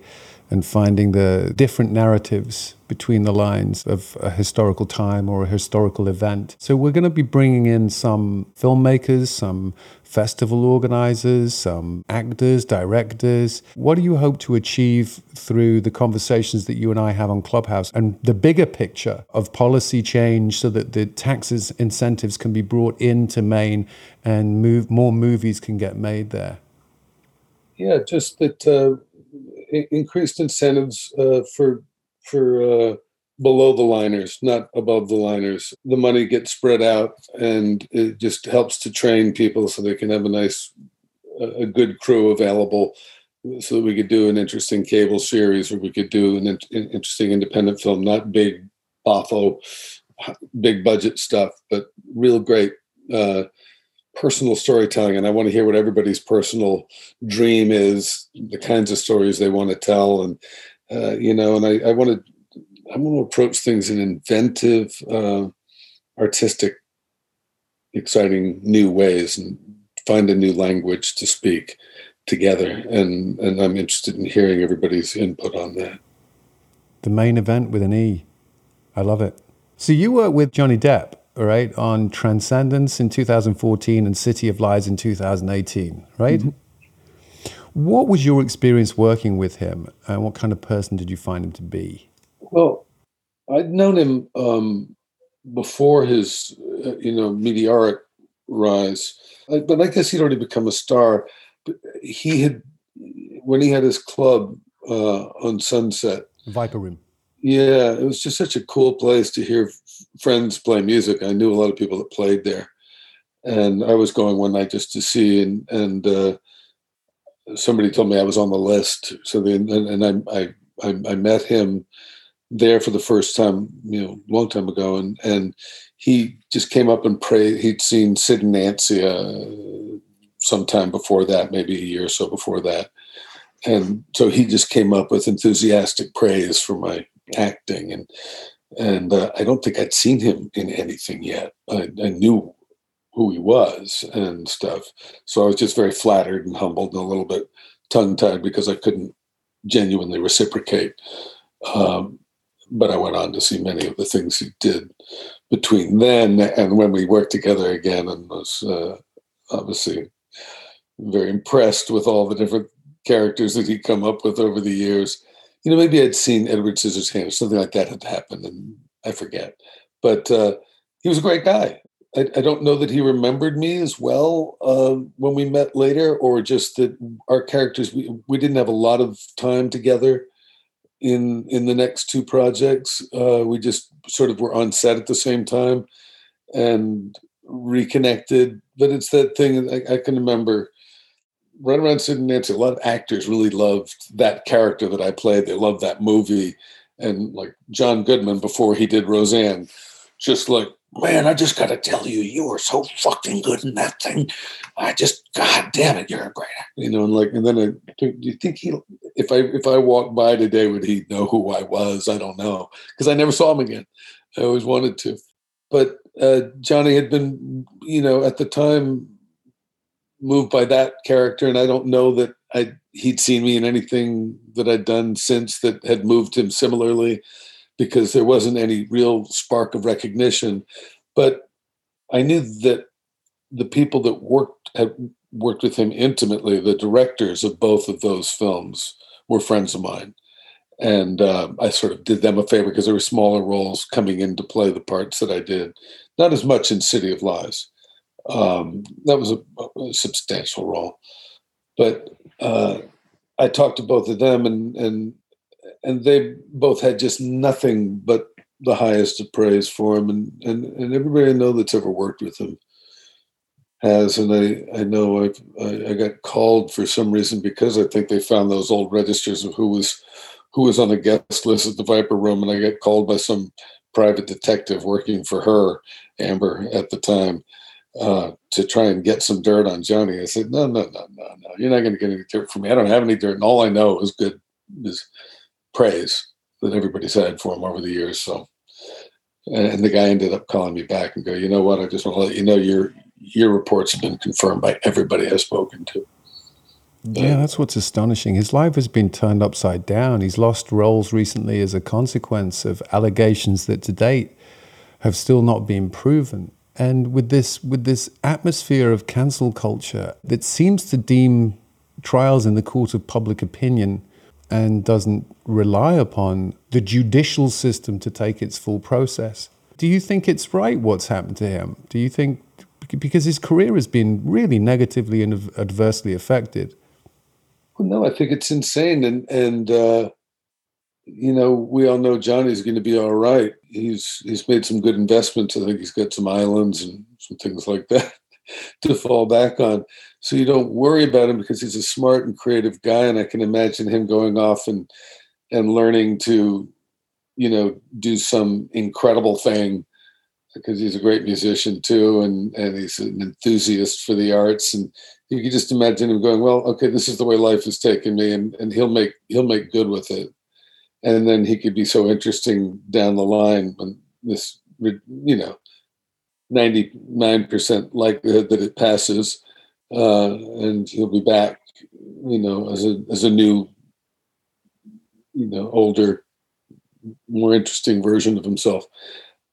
and finding the different narratives between the lines of a historical time or a historical event. So, we're going to be bringing in some filmmakers, some festival organizers, some actors, directors. What do you hope to achieve through the conversations that you and I have on Clubhouse and the bigger picture of policy change so that the taxes incentives can be brought into Maine and move, more movies can get made there? Yeah, just that uh, increased incentives uh, for for uh, below the liners, not above the liners. The money gets spread out, and it just helps to train people so they can have a nice, a good crew available, so that we could do an interesting cable series, or we could do an, in- interesting independent film, not big, boffo, big budget stuff, but real great. Uh, personal storytelling, and I want to hear what everybody's personal dream is, the kinds of stories they want to tell, and uh, you know, and I, I want to I want to approach things in inventive, uh, artistic, exciting new ways, and find a new language to speak together. And and I'm interested in hearing everybody's input on that. The main event with an E. I love it. So you worked with Johnny Depp, right, on Transcendence in 2014 and City of Lies in 2018, right? Mm-hmm. What was your experience working with him, and what kind of person did you find him to be? Well, I'd known him um, before his, uh, you know, meteoric rise, but I guess he'd already become a star. He had, when he had his club uh, on Sunset, Viper Room. Yeah, it was just such a cool place to hear friends play music. I knew a lot of people that played there, and I was going one night just to see, and and uh, somebody told me I was on the list. So then, and, and I, I I met him there for the first time, you know, long time ago, and and he just came up and prayed. He'd seen Sid and Nancy uh, sometime before that, maybe a year or so before that, and so he just came up with enthusiastic praise for my acting and and uh, I don't think I'd seen him in anything yet. I, I, knew who he was and stuff, so I was just very flattered and humbled and a little bit tongue tied because I couldn't genuinely reciprocate. Um, but I went on to see many of the things he did between then and when we worked together again, and was uh, obviously very impressed with all the different characters that he'd come up with over the years you know, maybe I'd seen Edward Scissorhands or something like that had happened, and I forget. But uh, he was a great guy. I, I, don't know that he remembered me as well uh, when we met later, or just that our characters we, we didn't have a lot of time together in in the next two projects. Uh, we just sort of were on set at the same time and reconnected. But it's that thing I, I can remember right around Sid and Nancy, a lot of actors really loved that character that I played. They loved that movie. And like John Goodman before he did Roseanne, just like, man, I just got to tell you, you were so fucking good in that thing. I just, god damn it, you're a great actor. You know, and like, and then I, do you think he, if I if I walked by today, would he know who I was? I don't know because I never saw him again. I always wanted to, but uh, Johnny had been, you know, at the time moved by that character, and I don't know that I he'd seen me in anything that I'd done since that had moved him similarly, because there wasn't any real spark of recognition. But I knew that the people that worked had worked with him intimately, the directors of both of those films, were friends of mine. And uh, I sort of did them a favor because there were smaller roles coming in to play the parts that I did. Not as much in City of Lies um, that was a, a, substantial role. But uh, I talked to both of them, and and and they both had just nothing but the highest of praise for him, and and, and everybody I know that's ever worked with him has, and I I know I've, I, I got called for some reason because I think they found those old registers of who was who was on the guest list at the Viper Room, and I got called by some private detective working for her, Amber, at the time uh, to try and get some dirt on Johnny. I said, no, no, no, no, no. You're not going to get any dirt from me. I don't have any dirt. And all I know is good is praise that everybody's had for him over the years. So, and the guy ended up calling me back and go, you know what? I just want to let you know your your report's been confirmed by everybody I've spoken to. Yeah, that's what's astonishing. His life has been turned upside down. He's lost roles recently as a consequence of allegations that to date have still not been proven and with this with this atmosphere of cancel culture that seems to deem trials in the court of public opinion and doesn't rely upon the judicial system to take its full process. Do you think it's right what's happened to him? Do you think because his career has been really negatively and adversely affected? Well, no, I think it's insane, and and uh, you know, we all know Johnny's going to be all right. He's he's made some good investments. I think he's got some islands and some things like that *laughs* to fall back on. So you don't worry about him because he's a smart and creative guy, and I can imagine him going off and and learning to, you know, do some incredible thing because he's a great musician too, and and he's an enthusiast for the arts, and you can just imagine him going, well, okay, this is the way life has taken me, and and he'll make he'll make good with it, and then he could be so interesting down the line when this you know 99% likelihood that it passes uh, and he'll be back you know as a as a new you know older more interesting version of himself.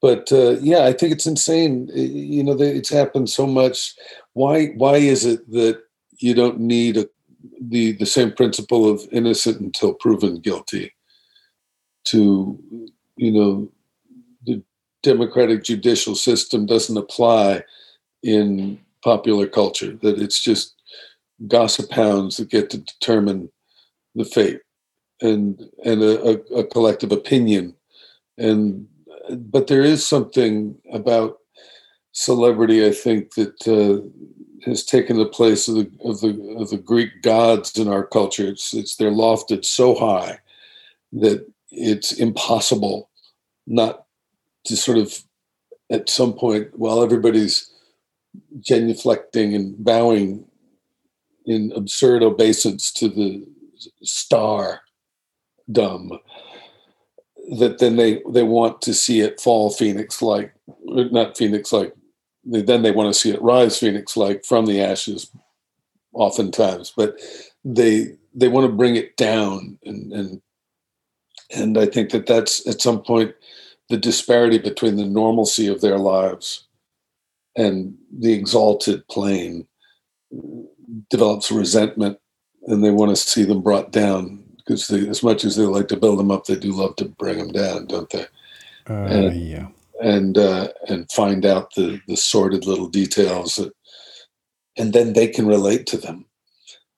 But uh, yeah i think it's insane. You know it's happened so much. Why why is it that you don't need a, the the same principle of innocent until proven guilty to you know the democratic judicial system doesn't apply in popular culture that it's just gossip hounds that get to determine the fate and and a, a, collective opinion. And but there is something about celebrity i think that uh, has taken the place of the of the of the greek gods in our culture. It's it's they're lofted so high that it's impossible not to sort of at some point while everybody's genuflecting and bowing in absurd obeisance to the star dumb that then they they want to see it fall phoenix like not phoenix like then they want to see it rise phoenix like from the ashes oftentimes but they they want to bring it down and and and i think that that's at some point the disparity between the normalcy of their lives and the exalted plane develops resentment and they want to see them brought down because they, as much as they like to build them up, they do love to bring them down, don't they? Uh, and, yeah. And uh, and find out the the sordid little details that, and then they can relate to them.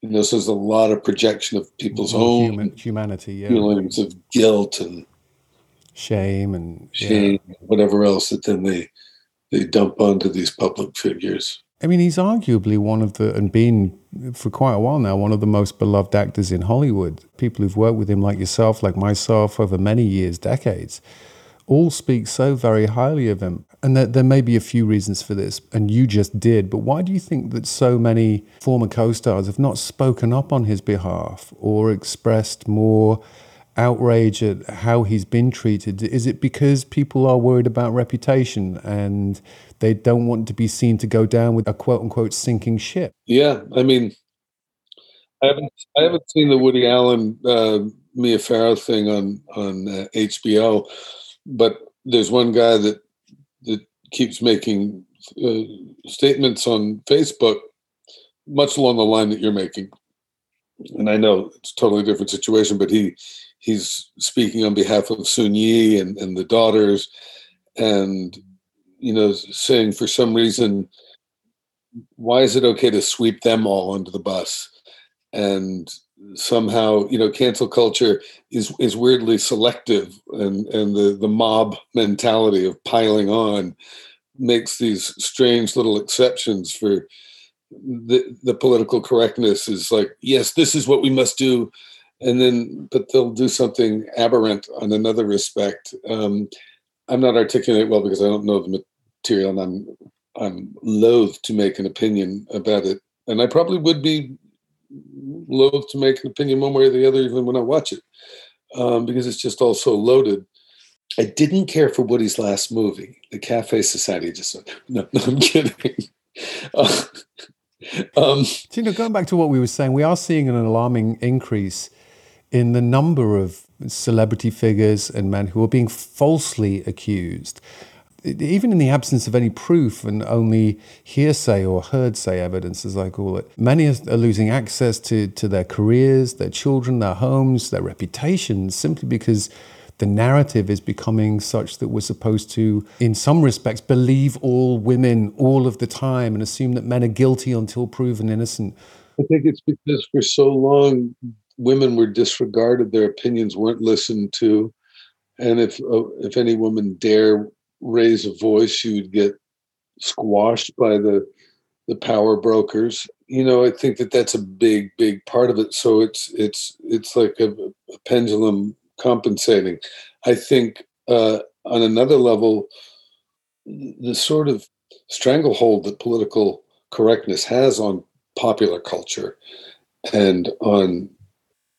You know, so there's a lot of projection of people's own Human, humanity, yeah. feelings of guilt and shame and shame, yeah. whatever else that then they they dump onto these public figures. I mean, he's arguably one of the, and been for quite a while now, one of the most beloved actors in Hollywood. People who've worked with him, like yourself, like myself, over many years, decades, all speak so very highly of him. And there, there may be a few reasons for this, and you just did, but why do you think that so many former co stars have not spoken up on his behalf or expressed more? outrage at how he's been treated? Is it because people are worried about reputation and they don't want to be seen to go down with a quote unquote sinking ship? Yeah, I mean, I haven't I haven't seen the Woody Allen uh, Mia Farrow thing on on uh, HBO, but there's one guy that that keeps making uh, statements on Facebook, much along the line that you're making. And I know it's a totally different situation, but he he's speaking on behalf of Soon-Yi and, and the daughters, and you know, saying for some reason, why is it okay to sweep them all under the bus? And somehow, you know, cancel culture is is weirdly selective, and and the the mob mentality of piling on makes these strange little exceptions for the the political correctness is like yes this is what we must do and then but they'll do something aberrant on another respect. Um, I'm not articulate well because I don't know the material, and I'm I'm loath to make an opinion about it, and I probably would be loath to make an opinion one way or the other, even when I watch it, um, because it's just all so loaded. I didn't care for Woody's last movie, The Cafe Society. Just no, *laughs* no I'm kidding. *laughs* Uh, um, you know, going back to what we were saying, we are seeing an alarming increase in the number of celebrity figures and men who are being falsely accused, even in the absence of any proof and only hearsay or heardsay evidence, as I call it. Many are losing access to, to their careers, their children, their homes, their reputations, simply because the narrative is becoming such that we're supposed to, in some respects, believe all women all of the time and assume that men are guilty until proven innocent. I think it's because for so long women were disregarded, their opinions weren't listened to, and if uh, if any woman dare raise a voice, you would get squashed by the the power brokers. You know, I think that that's a big, big part of it. So it's it's it's like a, a pendulum, compensating. I think uh, on another level, the sort of stranglehold that political correctness has on popular culture and on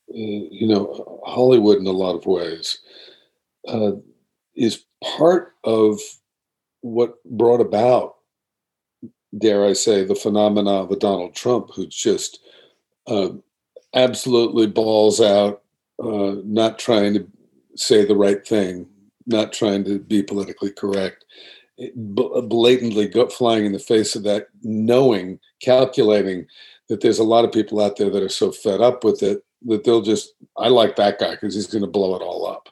uh, you know Hollywood in a lot of ways uh, is part of what brought about dare I say the phenomena of a Donald Trump who just uh, absolutely balls out uh, not trying to say the right thing not trying to be politically correct blatantly flying in the face of that, knowing, calculating that there's a lot of people out there that are so fed up with it that they'll just, I like that guy because he's going to blow it all up.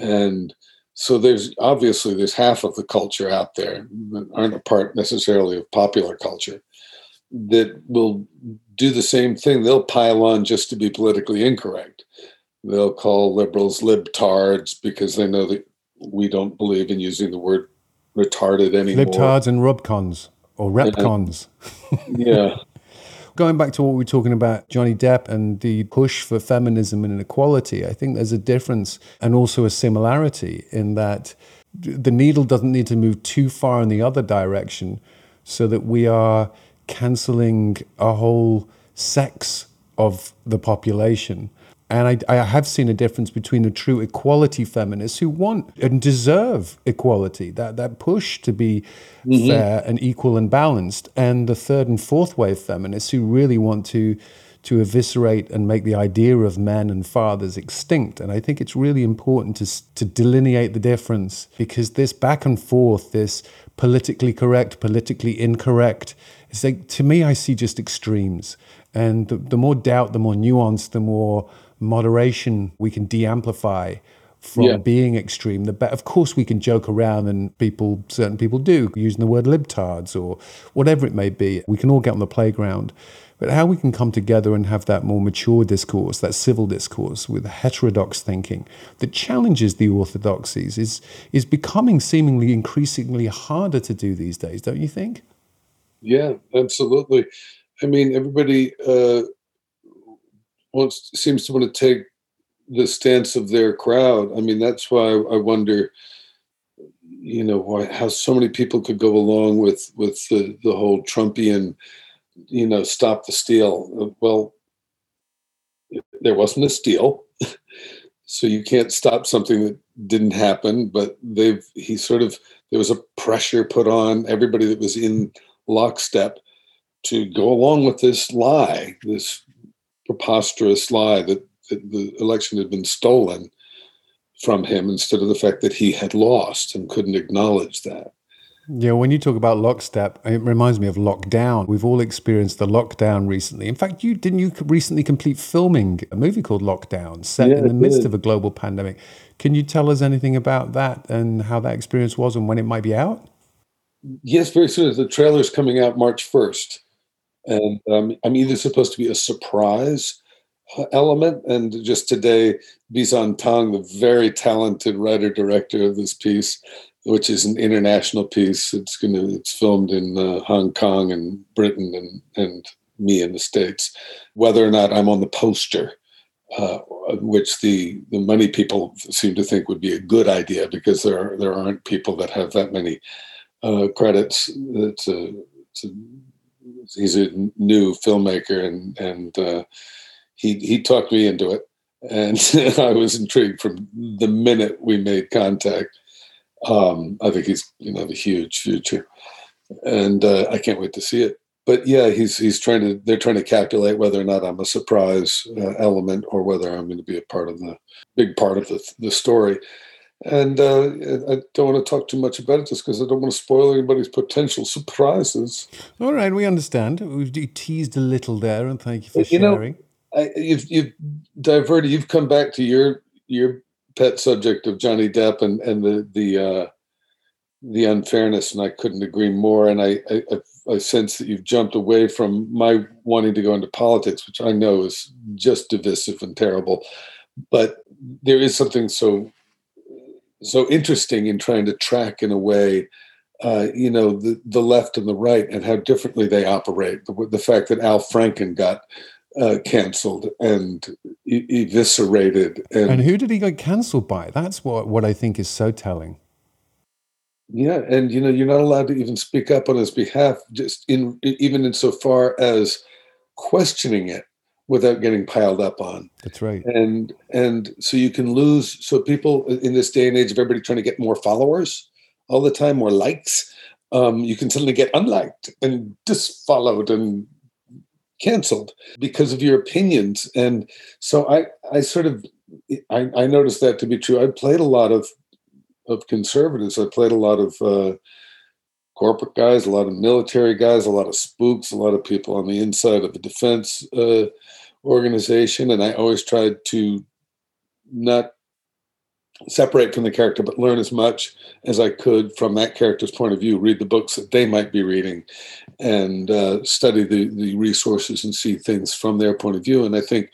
And so there's obviously there's half of the culture out there that aren't a part necessarily of popular culture that will do the same thing. They'll pile on just to be politically incorrect. They'll call liberals libtards because they know that we don't believe in using the word retarded anymore. Libtards and Rubcons or Repcons. *laughs* yeah. Going back to what we were talking about, Johnny Depp and the push for feminism and inequality, I think there's a difference and also a similarity in that the needle doesn't need to move too far in the other direction so that we are canceling a whole sex of the population and I, I, have seen a difference between the true equality feminists who want and deserve equality, that, that push to be mm-hmm. fair and equal and balanced, and the third and fourth wave feminists who really want to to eviscerate and make the idea of men and fathers extinct. And I think it's really important to, to delineate the difference because this back and forth, this politically correct, politically incorrect, it's like, to me, I see just extremes. And the, the more doubt, the more nuance, the more moderation we can de-amplify from yeah. being extreme, the better. Of course, we can joke around, and people, certain people do, using the word libtards or whatever it may be. We can all get on the playground. But how we can come together and have that more mature discourse, that civil discourse with heterodox thinking that challenges the orthodoxies is, is becoming seemingly increasingly harder to do these days, don't you think? Yeah, absolutely. I mean, everybody uh, wants seems to want to take the stance of their crowd. I mean, that's why I wonder, you know, why how so many people could go along with with the the whole Trumpian, you know, stop the steal. Uh, well, there wasn't a steal, *laughs* so you can't stop something that didn't happen. But they've he sort of there was a pressure put on everybody that was in lockstep to go along with this lie, this preposterous lie that, that the election had been stolen from him instead of the fact that he had lost and couldn't acknowledge that. Yeah, when you talk about lockstep, it reminds me of lockdown. We've all experienced the lockdown recently. In fact, you didn't you recently complete filming a movie called Lockdown, set yeah, in the midst of a global pandemic. Can you tell us anything about that and how that experience was and when it might be out? Yes, very soon. The trailer's coming out March first and um, I'm either supposed to be a surprise element, and just today, Bizon Tang, the very talented writer director of this piece, which is an international piece. It's gonna it's filmed in uh, Hong Kong and Britain and and me in the states. Whether or not I'm on the poster. Uh, which the, the money people seem to think would be a good idea because there are, there aren't people that have that many uh, credits. It's a he's a new filmmaker, and and uh, he he talked me into it, and *laughs* I was intrigued from the minute we made contact. Um, I think he's you know a huge future, and uh, I can't wait to see it. But yeah, he's he's trying to they're trying to calculate whether or not I'm a surprise uh, element or whether I'm going to be a part of the big part of the the story. And uh, I don't want to talk too much about it just because I don't want to spoil anybody's potential surprises. All right, we understand. We've teased a little there, and thank you for you sharing. Know, I, you've, you've diverted. You've come back to your your pet subject of Johnny Depp and and the the uh, the unfairness, and I couldn't agree more. And I, I I sense that you've jumped away from my wanting to go into politics, which I know is just divisive and terrible. But there is something so so interesting in trying to track in a way uh, you know the, the left and the right and how differently they operate. The, the fact that al franken got uh, canceled and e- eviscerated and, and who did he get canceled by? That's what, what i think is so telling. Yeah, and you know you're not allowed to even speak up on his behalf, just in even insofar as questioning it without getting piled up on. That's right. And and so you can lose. So people in this day and age of everybody trying to get more followers all the time, more likes, um, you can suddenly get unliked and disfollowed and canceled because of your opinions. And so I I sort of I, I noticed that to be true. I played a lot of of conservatives. I played a lot of uh, corporate guys, a lot of military guys, a lot of spooks, a lot of people on the inside of the defense uh, organization, and I always tried to not separate from the character, but learn as much as I could from that character's point of view. Read the books that they might be reading, and uh, study the the resources and see things from their point of view. And I think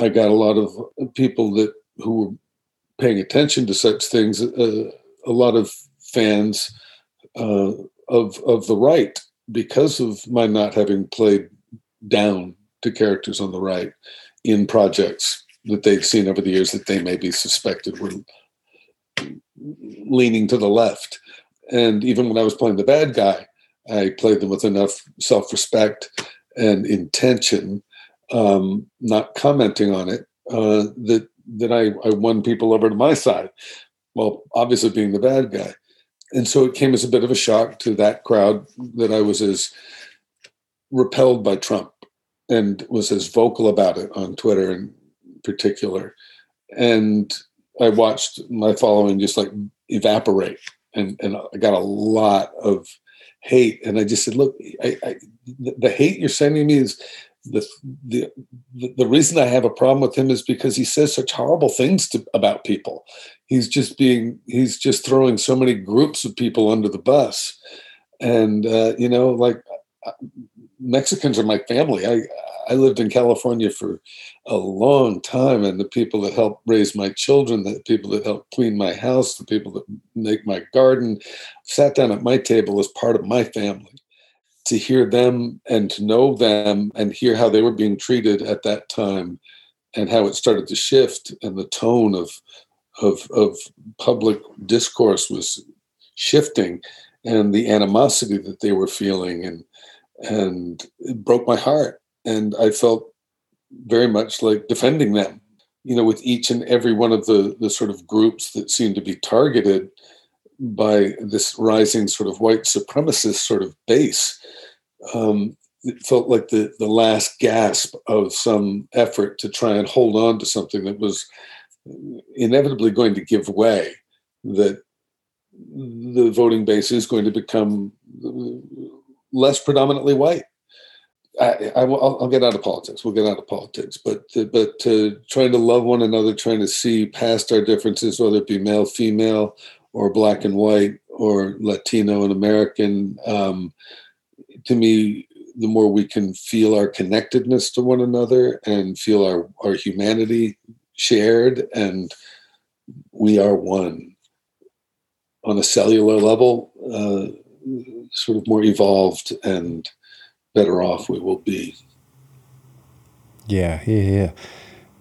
I got a lot of people that who were paying attention to such things. Uh, a lot of fans uh, of of the right because of my not having played down to characters on the right in projects that they've seen over the years that they may be suspected were leaning to the left. And even when I was playing the bad guy, I played them with enough self respect and intention, um, not commenting on it, uh, that that I, I won people over to my side. Well, obviously being the bad guy. And so it came as a bit of a shock to that crowd that I was as repelled by Trump and was as vocal about it on Twitter in particular. And I watched my following just like evaporate and, and I got a lot of hate. And I just said, look, I, I, the hate you're sending me is the, the the reason I have a problem with him is because he says such horrible things to, about people. He's just being he's just throwing so many groups of people under the bus, and uh, you know, like uh, Mexicans are my family. I I lived in California for a long time, and the people that help raise my children, the people that help clean my house, the people that make my garden, sat down at my table as part of my family to hear them and to know them and hear how they were being treated at that time and how it started to shift and the tone of of of public discourse was shifting and the animosity that they were feeling and and it broke my heart and i felt very much like defending them you know with each and every one of the the sort of groups that seemed to be targeted by this rising sort of white supremacist sort of base. Um, it felt like the, the last gasp of some effort to try and hold on to something that was inevitably going to give way, that the voting base is going to become less predominantly white. I, I will, I'll get out of politics. We'll get out of politics, but but uh, trying to love one another, trying to see past our differences, whether it be male, female, or black and white or Latino and American. Um, to me, the more we can feel our connectedness to one another and feel our, our humanity shared and we are one on a cellular level, uh, sort of more evolved and better off we will be. Yeah, yeah, yeah.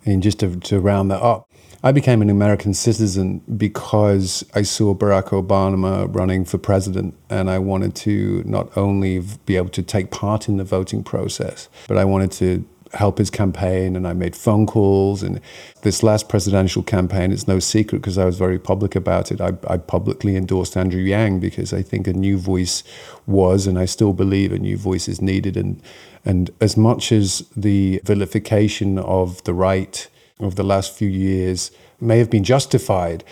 And just to, to round that up, I became an American citizen because I saw Barack Obama running for president, and I wanted to not only be able to take part in the voting process, but I wanted to help his campaign and I made phone calls. And this last presidential campaign, it's no secret because I was very public about it. I, I, publicly endorsed Andrew Yang because I think a new voice was, and I still believe a new voice is needed. And, and as much as the vilification of the right of the last few years may have been justified.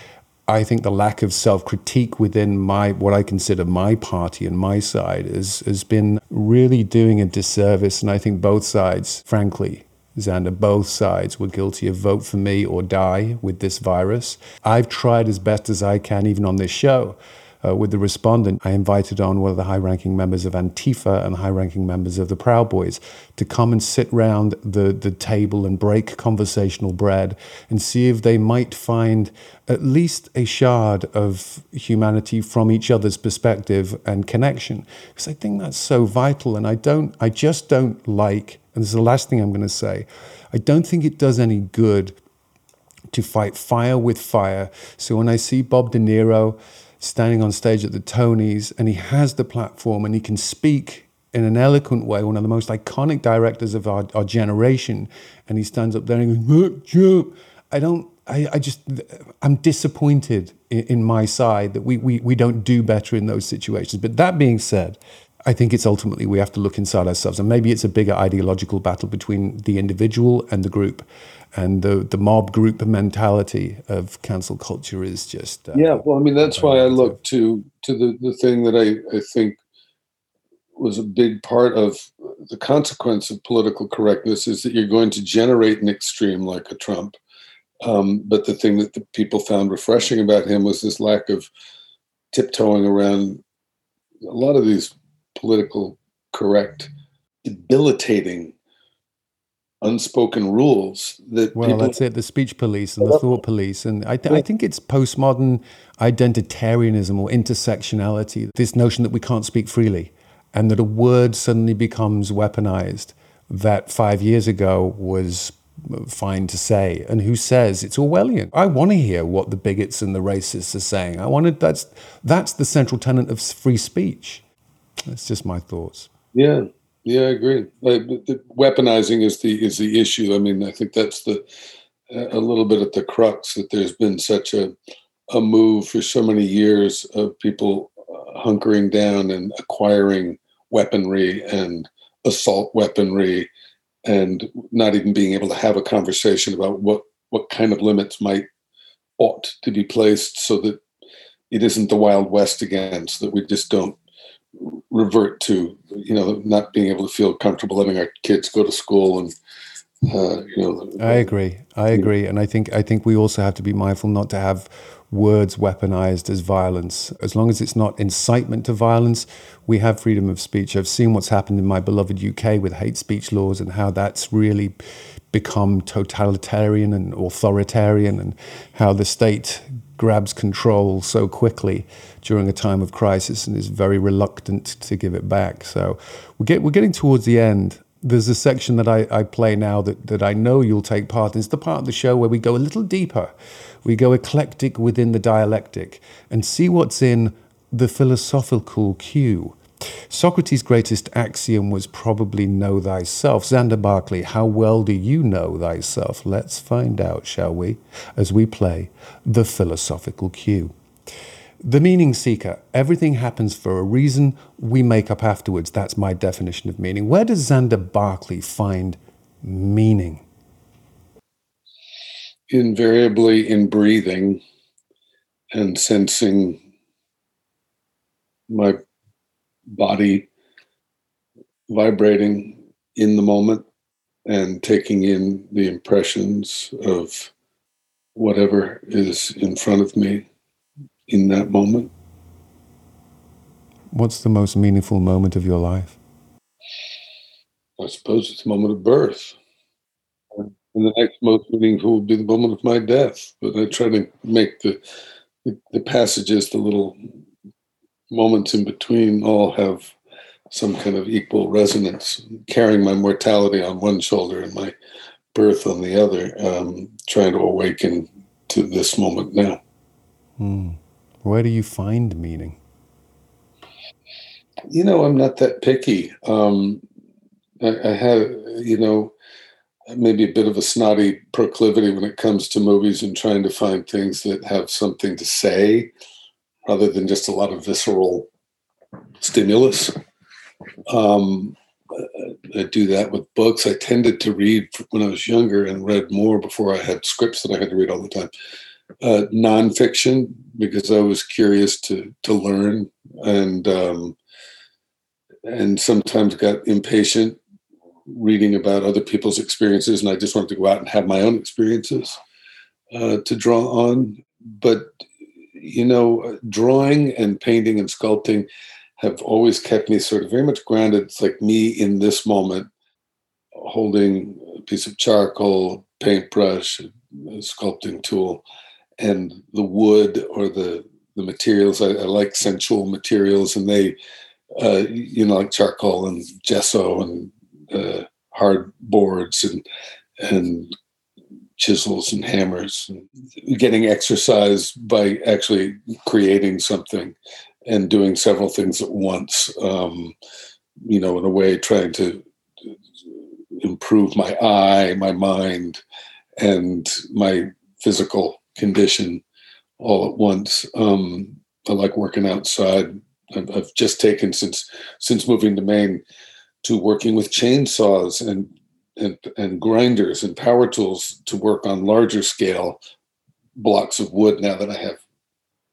I think the lack of self critique within my what I consider my party and my side has, has been really doing a disservice. And I think both sides, frankly, Xander, both sides were guilty of vote for me or die with this virus. I've tried as best as I can, even on this show, uh, with the respondent, I invited on one of the high ranking members of Antifa and high ranking members of the Proud Boys to come and sit round the, the table and break conversational bread and see if they might find at least a shard of humanity from each other's perspective and connection. Because I think that's so vital. And I don't, I just don't like, and this is the last thing I'm going to say, I don't think it does any good to fight fire with fire. So when I see Bob De Niro, standing on stage at the Tonys, and he has the platform and he can speak in an eloquent way, one of the most iconic directors of our, our generation, and he stands up there and goes, I don't, I, I just, I'm disappointed in, in my side that we, we, we don't do better in those situations. But that being said, I think it's ultimately we have to look inside ourselves, and maybe it's a bigger ideological battle between the individual and the group, and the the mob group mentality of cancel culture is just uh, yeah. Well, I mean that's why I look to to the the thing that I I think was a big part of the consequence of political correctness is that you're going to generate an extreme like a Trump. Um, but the thing that the people found refreshing about him was this lack of tiptoeing around a lot of these political correct, debilitating, unspoken rules that. Well, people, that's it. The speech police and the thought police, and I, th- I think it's postmodern identitarianism or intersectionality. This notion that we can't speak freely, and that a word suddenly becomes weaponized. That five years ago was fine to say and who says it's orwellian i want to hear what the bigots and the racists are saying i wanted that's that's the central tenet of free speech that's just my thoughts. Yeah, yeah, I agree. Weaponizing is the is the issue. I mean, I think that's the a little bit at the crux that there's been such a a move for so many years of people uh, hunkering down and acquiring weaponry and assault weaponry and not even being able to have a conversation about what what kind of limits might ought to be placed so that it isn't the wild west again so that we just don't revert to you know not being able to feel comfortable letting our kids go to school and uh, you know i agree. I agree. And i think i think we also have to be mindful not to have words weaponized as violence. As long as it's not incitement to violence we have freedom of speech. I've seen what's happened in my beloved uk with hate speech laws and how that's really become totalitarian and authoritarian and how the state grabs control so quickly during a time of crisis and is very reluctant to give it back. So we're, get, we're getting towards the end. There's a section that I, I play now that, that I know you'll take part in. It's the part of the show where we go a little deeper. We go eclectic within the dialectic and see what's in the philosophical queue. Socrates' greatest axiom was probably know thyself. Xander Berkeley, how well do you know thyself? Let's find out, shall we, as we play the philosophical cue. The meaning seeker. Everything happens for a reason, we make up afterwards. That's my definition of meaning. Where does Xander Berkeley find meaning? Invariably in breathing and sensing my body vibrating in the moment and taking in the impressions of whatever is in front of me in that moment. What's the most meaningful moment of your life? I suppose it's the moment of birth. And the next most meaningful will be the moment of my death. But I try to make the, the, the passages, a little moments in between all have some kind of equal resonance, carrying my mortality on one shoulder and my birth on the other, um, trying to awaken to this moment now. Hmm. Where do you find meaning? You know, I'm not that picky. Um, I, I have, you know, maybe a bit of a snotty proclivity when it comes to movies and trying to find things that have something to say rather than just a lot of visceral stimulus. Um, I do that with books. I tended to read when I was younger and read more before I had scripts that I had to read all the time. Uh, nonfiction because I was curious to to learn and um, and sometimes got impatient reading about other people's experiences, and I just wanted to go out and have my own experiences uh, to draw on. But you know, drawing and painting and sculpting have always kept me sort of very much grounded. It's like me in this moment, holding a piece of charcoal, paintbrush, sculpting tool, and the wood or the the materials. I, I like sensual materials, and they, uh, you know, like charcoal and gesso and uh, hard boards and and chisels and hammers, getting exercise by actually creating something and doing several things at once. Um, you know, in a way, trying to improve my eye, my mind, and my physical condition all at once. Um, I like working outside. I've just taken since since moving to Maine to working with chainsaws and and, and grinders and power tools to work on larger scale blocks of wood now that I have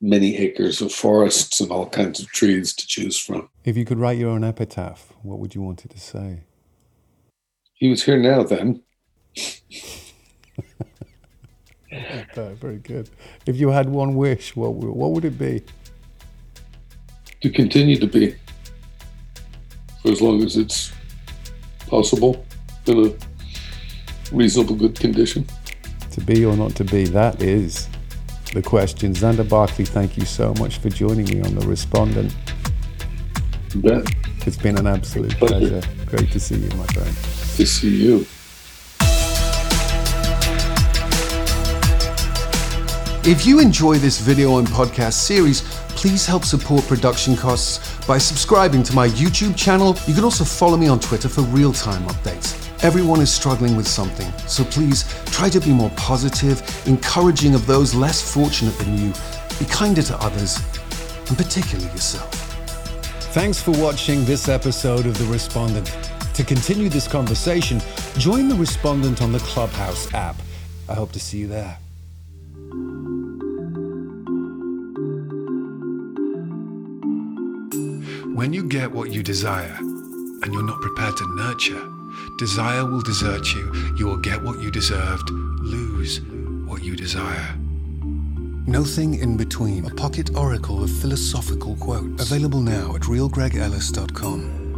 many acres of forests and all kinds of trees to choose from. If you could write your own epitaph, what would you want it to say? He was here now then. *laughs* very good. If you had one wish, what what would it be? To continue to be, for as long as it's possible, in a reasonable good condition. To be or not to be, that is the question. Xander Berkeley, thank you so much for joining me on the Respondent. You bet. It's been an absolute pleasure. pleasure. Great to see you, my friend. To see you. If you enjoy this video and podcast series, please help support production costs by subscribing to my YouTube channel. You can also follow me on Twitter for real time updates. Everyone is struggling with something, so please try to be more positive, encouraging of those less fortunate than you, be kinder to others, and particularly yourself. Thanks for watching this episode of The Respondent. To continue this conversation, join The Respondent on the Clubhouse app. I hope to see you there. When you get what you desire and you're not prepared to nurture, desire will desert you. You will get what you deserved, lose what you desire. Nothing in between. A pocket oracle of philosophical quotes. Available now at realgregellis.com.